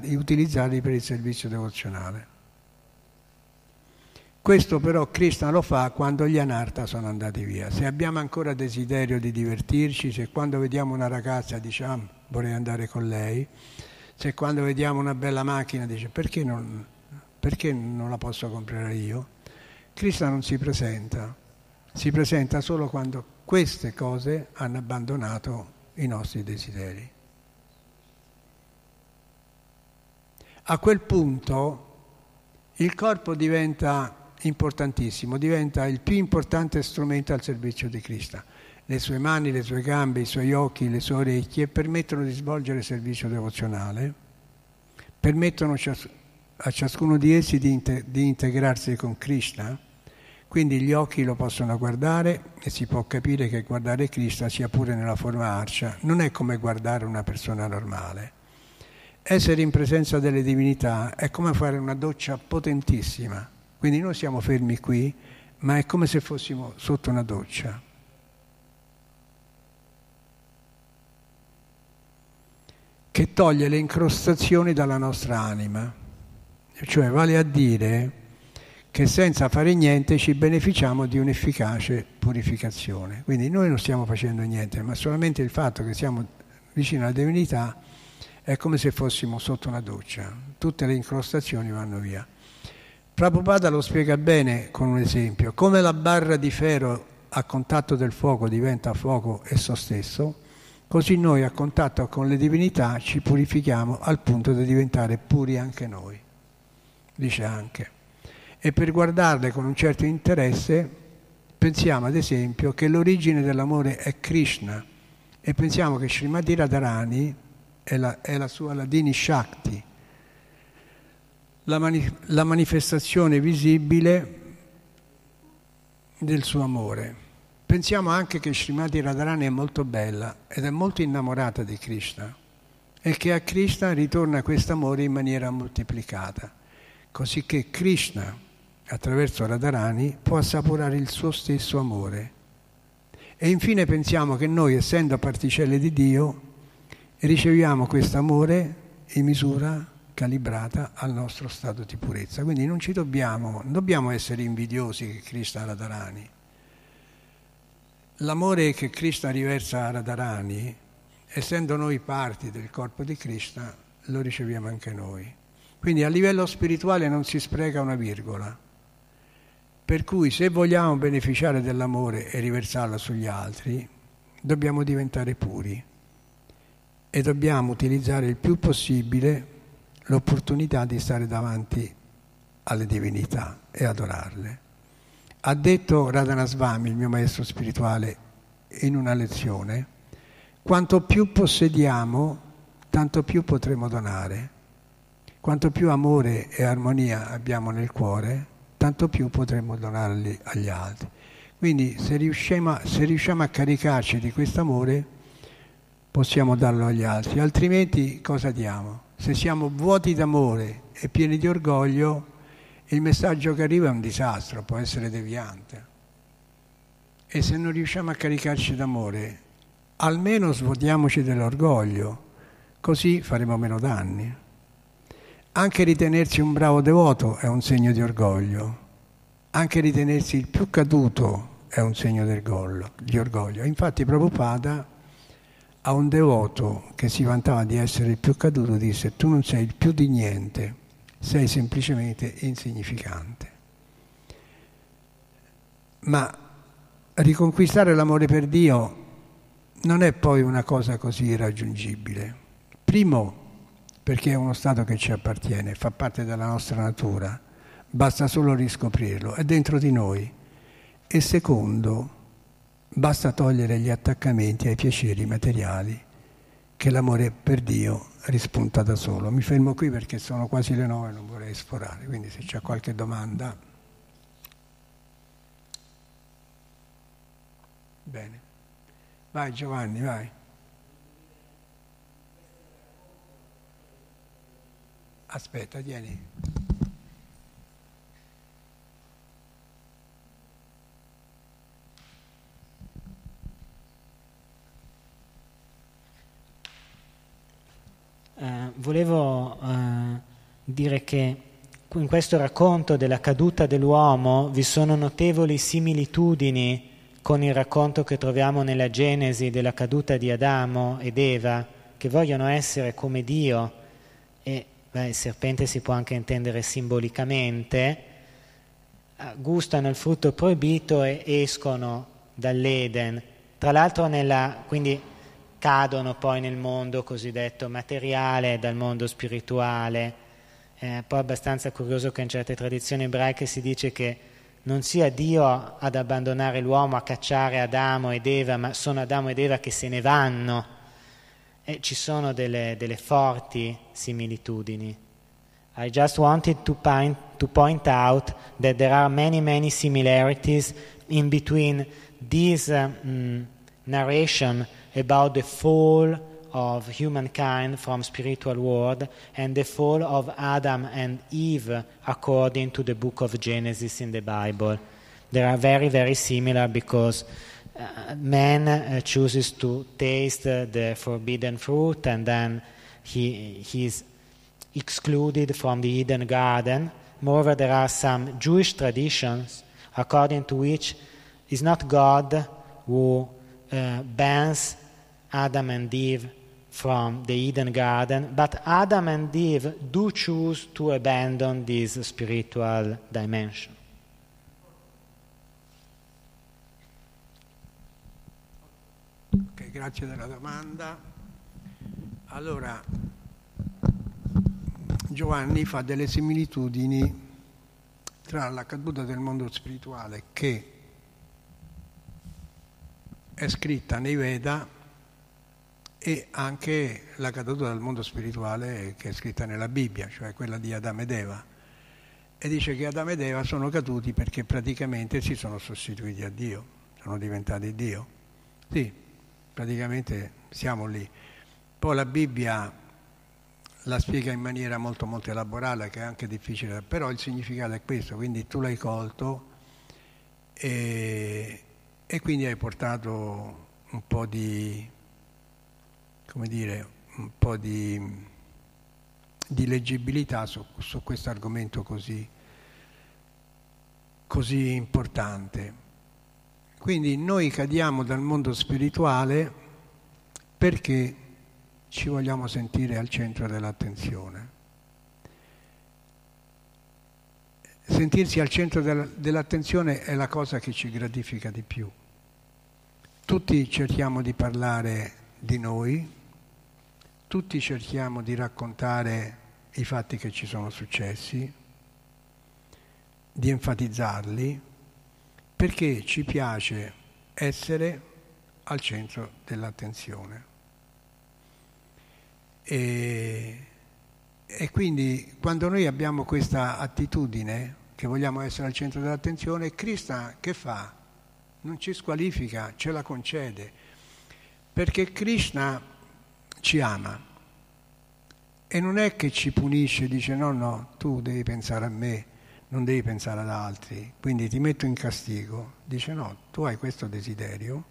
di utilizzarli per il servizio devozionale. Questo però Krishna lo fa quando gli anarta sono andati via. Se abbiamo ancora desiderio di divertirci, se quando vediamo una ragazza diciamo vorrei andare con lei, se quando vediamo una bella macchina dice perché non, perché non la posso comprare io, Krishna non si presenta, si presenta solo quando queste cose hanno abbandonato i nostri desideri. A quel punto il corpo diventa importantissimo, diventa il più importante strumento al servizio di Cristo. Le sue mani, le sue gambe, i suoi occhi, le sue orecchie permettono di svolgere il servizio devozionale, permettono a ciascuno di essi di, inte- di integrarsi con Krishna, quindi gli occhi lo possono guardare e si può capire che guardare Krishna, sia pure nella forma arcia, non è come guardare una persona normale. Essere in presenza delle divinità è come fare una doccia potentissima quindi noi siamo fermi qui, ma è come se fossimo sotto una doccia. che toglie le incrostazioni dalla nostra anima, cioè vale a dire che senza fare niente ci beneficiamo di un'efficace purificazione. Quindi noi non stiamo facendo niente, ma solamente il fatto che siamo vicino alla divinità è come se fossimo sotto una doccia, tutte le incrostazioni vanno via. Prabhupada lo spiega bene con un esempio. Come la barra di ferro a contatto del fuoco diventa fuoco esso stesso, così noi a contatto con le divinità ci purifichiamo al punto di diventare puri anche noi. Dice anche. E per guardarle con un certo interesse pensiamo ad esempio che l'origine dell'amore è Krishna e pensiamo che Srimati Radharani è la, è la sua Ladini Shakti, la, mani- la manifestazione visibile del suo amore. Pensiamo anche che Srimati Radharani è molto bella ed è molto innamorata di Krishna e che a Krishna ritorna questo amore in maniera moltiplicata, così che Krishna, attraverso Radharani, può assaporare il suo stesso amore. E infine pensiamo che noi, essendo particelle di Dio, riceviamo questo amore in misura calibrata al nostro stato di purezza. Quindi non ci dobbiamo, non dobbiamo essere invidiosi che Krishna Radharani. L'amore che Krishna riversa a Radharani, essendo noi parti del corpo di Krishna, lo riceviamo anche noi. Quindi a livello spirituale non si spreca una virgola. Per cui se vogliamo beneficiare dell'amore e riversarlo sugli altri, dobbiamo diventare puri e dobbiamo utilizzare il più possibile l'opportunità di stare davanti alle divinità e adorarle. Ha detto Radhanasvami, il mio maestro spirituale, in una lezione, quanto più possediamo, tanto più potremo donare. Quanto più amore e armonia abbiamo nel cuore, tanto più potremo donarli agli altri. Quindi se riusciamo, se riusciamo a caricarci di questo amore, possiamo darlo agli altri, altrimenti cosa diamo? Se siamo vuoti d'amore e pieni di orgoglio, il messaggio che arriva è un disastro, può essere deviante. E se non riusciamo a caricarci d'amore, almeno svuotiamoci dell'orgoglio, così faremo meno danni. Anche ritenersi un bravo devoto è un segno di orgoglio, anche ritenersi il più caduto è un segno di orgoglio. Infatti Prabhupada a un devoto che si vantava di essere il più caduto disse tu non sei il più di niente, sei semplicemente insignificante. Ma riconquistare l'amore per Dio non è poi una cosa così irraggiungibile. Primo, perché è uno stato che ci appartiene, fa parte della nostra natura, basta solo riscoprirlo, è dentro di noi. E secondo, Basta togliere gli attaccamenti ai piaceri materiali che l'amore per Dio rispunta da solo. Mi fermo qui perché sono quasi le nove e non vorrei sforare, quindi se c'è qualche domanda. Bene. Vai Giovanni, vai. Aspetta, vieni. Eh, volevo eh, dire che in questo racconto della caduta dell'uomo vi sono notevoli similitudini con il racconto che troviamo nella Genesi della caduta di Adamo ed Eva, che vogliono essere come Dio, e beh, il serpente si può anche intendere simbolicamente, gustano il frutto proibito e escono dall'Eden. Tra l'altro, nella, quindi cadono poi nel mondo cosiddetto materiale, dal mondo spirituale. È poi abbastanza curioso che in certe tradizioni ebraiche si dice che non sia Dio ad abbandonare l'uomo, a cacciare Adamo ed Eva, ma sono Adamo ed Eva che se ne vanno. E ci sono delle, delle forti similitudini. I just wanted to point, to point out that there are many, many similarities in between this um, narration about the fall of humankind from spiritual world and the fall of Adam and Eve according to the book of Genesis in the Bible. They are very, very similar because uh, man uh, chooses to taste uh, the forbidden fruit and then he, he is excluded from the Eden garden. Moreover, there are some Jewish traditions according to which it's not God who uh, bans Adam and Eve from the Eden garden, but Adam and Eve do choose to abandon this spiritual dimension. Ok, grazie della domanda. Allora, Giovanni fa delle similitudini tra la caduta del mondo spirituale che è scritta nei Veda e anche la caduta dal mondo spirituale che è scritta nella Bibbia, cioè quella di Adamo ed Eva. e dice che Adamo ed Eva sono caduti perché praticamente si sono sostituiti a Dio, sono diventati Dio. Sì, praticamente siamo lì. Poi la Bibbia la spiega in maniera molto molto elaborata che è anche difficile, però il significato è questo, quindi tu l'hai colto e, e quindi hai portato un po' di, come dire, un po' di, di leggibilità su, su questo argomento così, così importante. Quindi noi cadiamo dal mondo spirituale perché ci vogliamo sentire al centro dell'attenzione. Sentirsi al centro dell'attenzione è la cosa che ci gratifica di più. Tutti cerchiamo di parlare di noi, tutti cerchiamo di raccontare i fatti che ci sono successi, di enfatizzarli, perché ci piace essere al centro dell'attenzione. E, e quindi quando noi abbiamo questa attitudine che vogliamo essere al centro dell'attenzione, Krishna che fa? Non ci squalifica, ce la concede, perché Krishna ci ama. E non è che ci punisce, dice no, no, tu devi pensare a me, non devi pensare ad altri, quindi ti metto in castigo, dice no, tu hai questo desiderio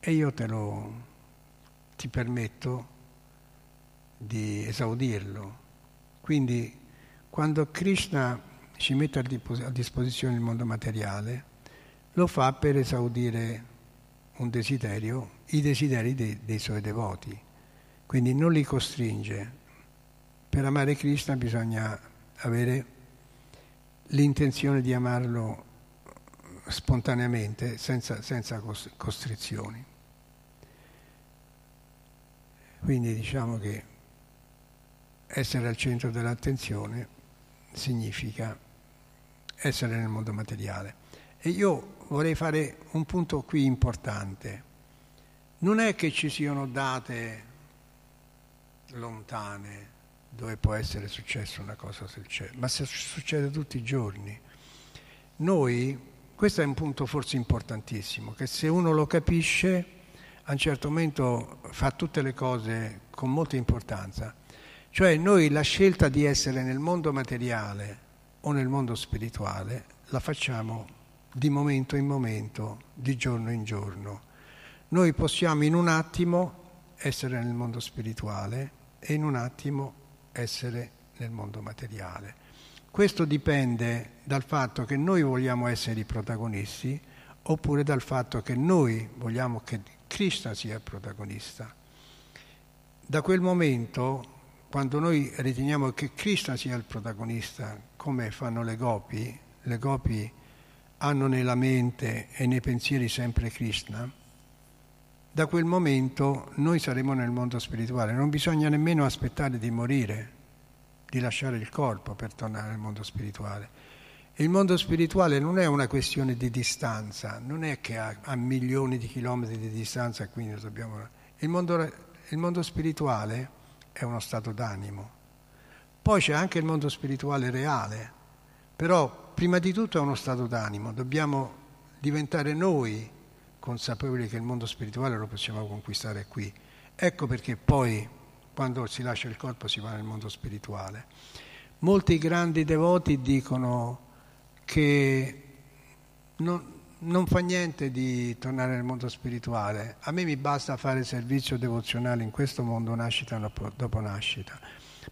e io te lo ti permetto di esaudirlo. Quindi quando Krishna ci mette a disposizione il mondo materiale, lo fa per esaudire un desiderio, i desideri dei, dei suoi devoti. Quindi non li costringe. Per amare Krishna bisogna avere l'intenzione di amarlo spontaneamente, senza, senza costrizioni. Quindi diciamo che essere al centro dell'attenzione significa essere nel mondo materiale. E io vorrei fare un punto qui importante. Non è che ci siano date lontane dove può essere successa una cosa ma se succede tutti i giorni. Noi, questo è un punto forse importantissimo, che se uno lo capisce, a un certo momento fa tutte le cose con molta importanza cioè noi la scelta di essere nel mondo materiale o nel mondo spirituale la facciamo di momento in momento, di giorno in giorno. Noi possiamo in un attimo essere nel mondo spirituale e in un attimo essere nel mondo materiale. Questo dipende dal fatto che noi vogliamo essere i protagonisti oppure dal fatto che noi vogliamo che Krishna sia il protagonista. Da quel momento quando noi riteniamo che Krishna sia il protagonista, come fanno le gopi, le gopi hanno nella mente e nei pensieri sempre Krishna, da quel momento noi saremo nel mondo spirituale. Non bisogna nemmeno aspettare di morire, di lasciare il corpo per tornare al mondo spirituale. Il mondo spirituale non è una questione di distanza, non è che ha, ha milioni di chilometri di distanza quindi dobbiamo... Il mondo, il mondo spirituale è uno stato d'animo. Poi c'è anche il mondo spirituale reale, però prima di tutto è uno stato d'animo, dobbiamo diventare noi consapevoli che il mondo spirituale lo possiamo conquistare qui. Ecco perché poi quando si lascia il corpo si va nel mondo spirituale. Molti grandi devoti dicono che non, non fa niente di tornare nel mondo spirituale. A me mi basta fare servizio devozionale in questo mondo nascita dopo nascita,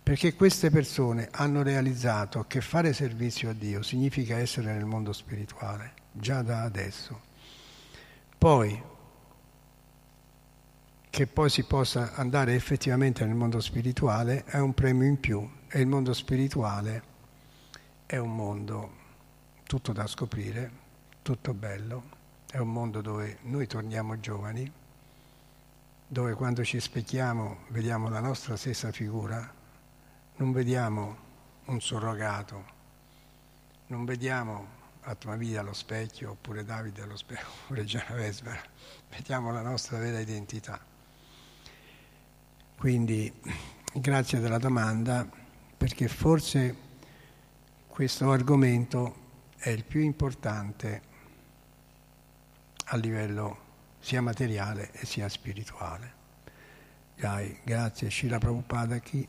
perché queste persone hanno realizzato che fare servizio a Dio significa essere nel mondo spirituale, già da adesso. Poi, che poi si possa andare effettivamente nel mondo spirituale è un premio in più e il mondo spirituale è un mondo tutto da scoprire tutto bello, è un mondo dove noi torniamo giovani, dove quando ci specchiamo vediamo la nostra stessa figura, non vediamo un surrogato, non vediamo Atmavida allo specchio, oppure Davide allo specchio, oppure Genovesbera, vediamo la nostra vera identità. Quindi grazie della domanda, perché forse questo argomento è il più importante a livello sia materiale e sia spirituale. Dai, grazie Shila Prabhupada chi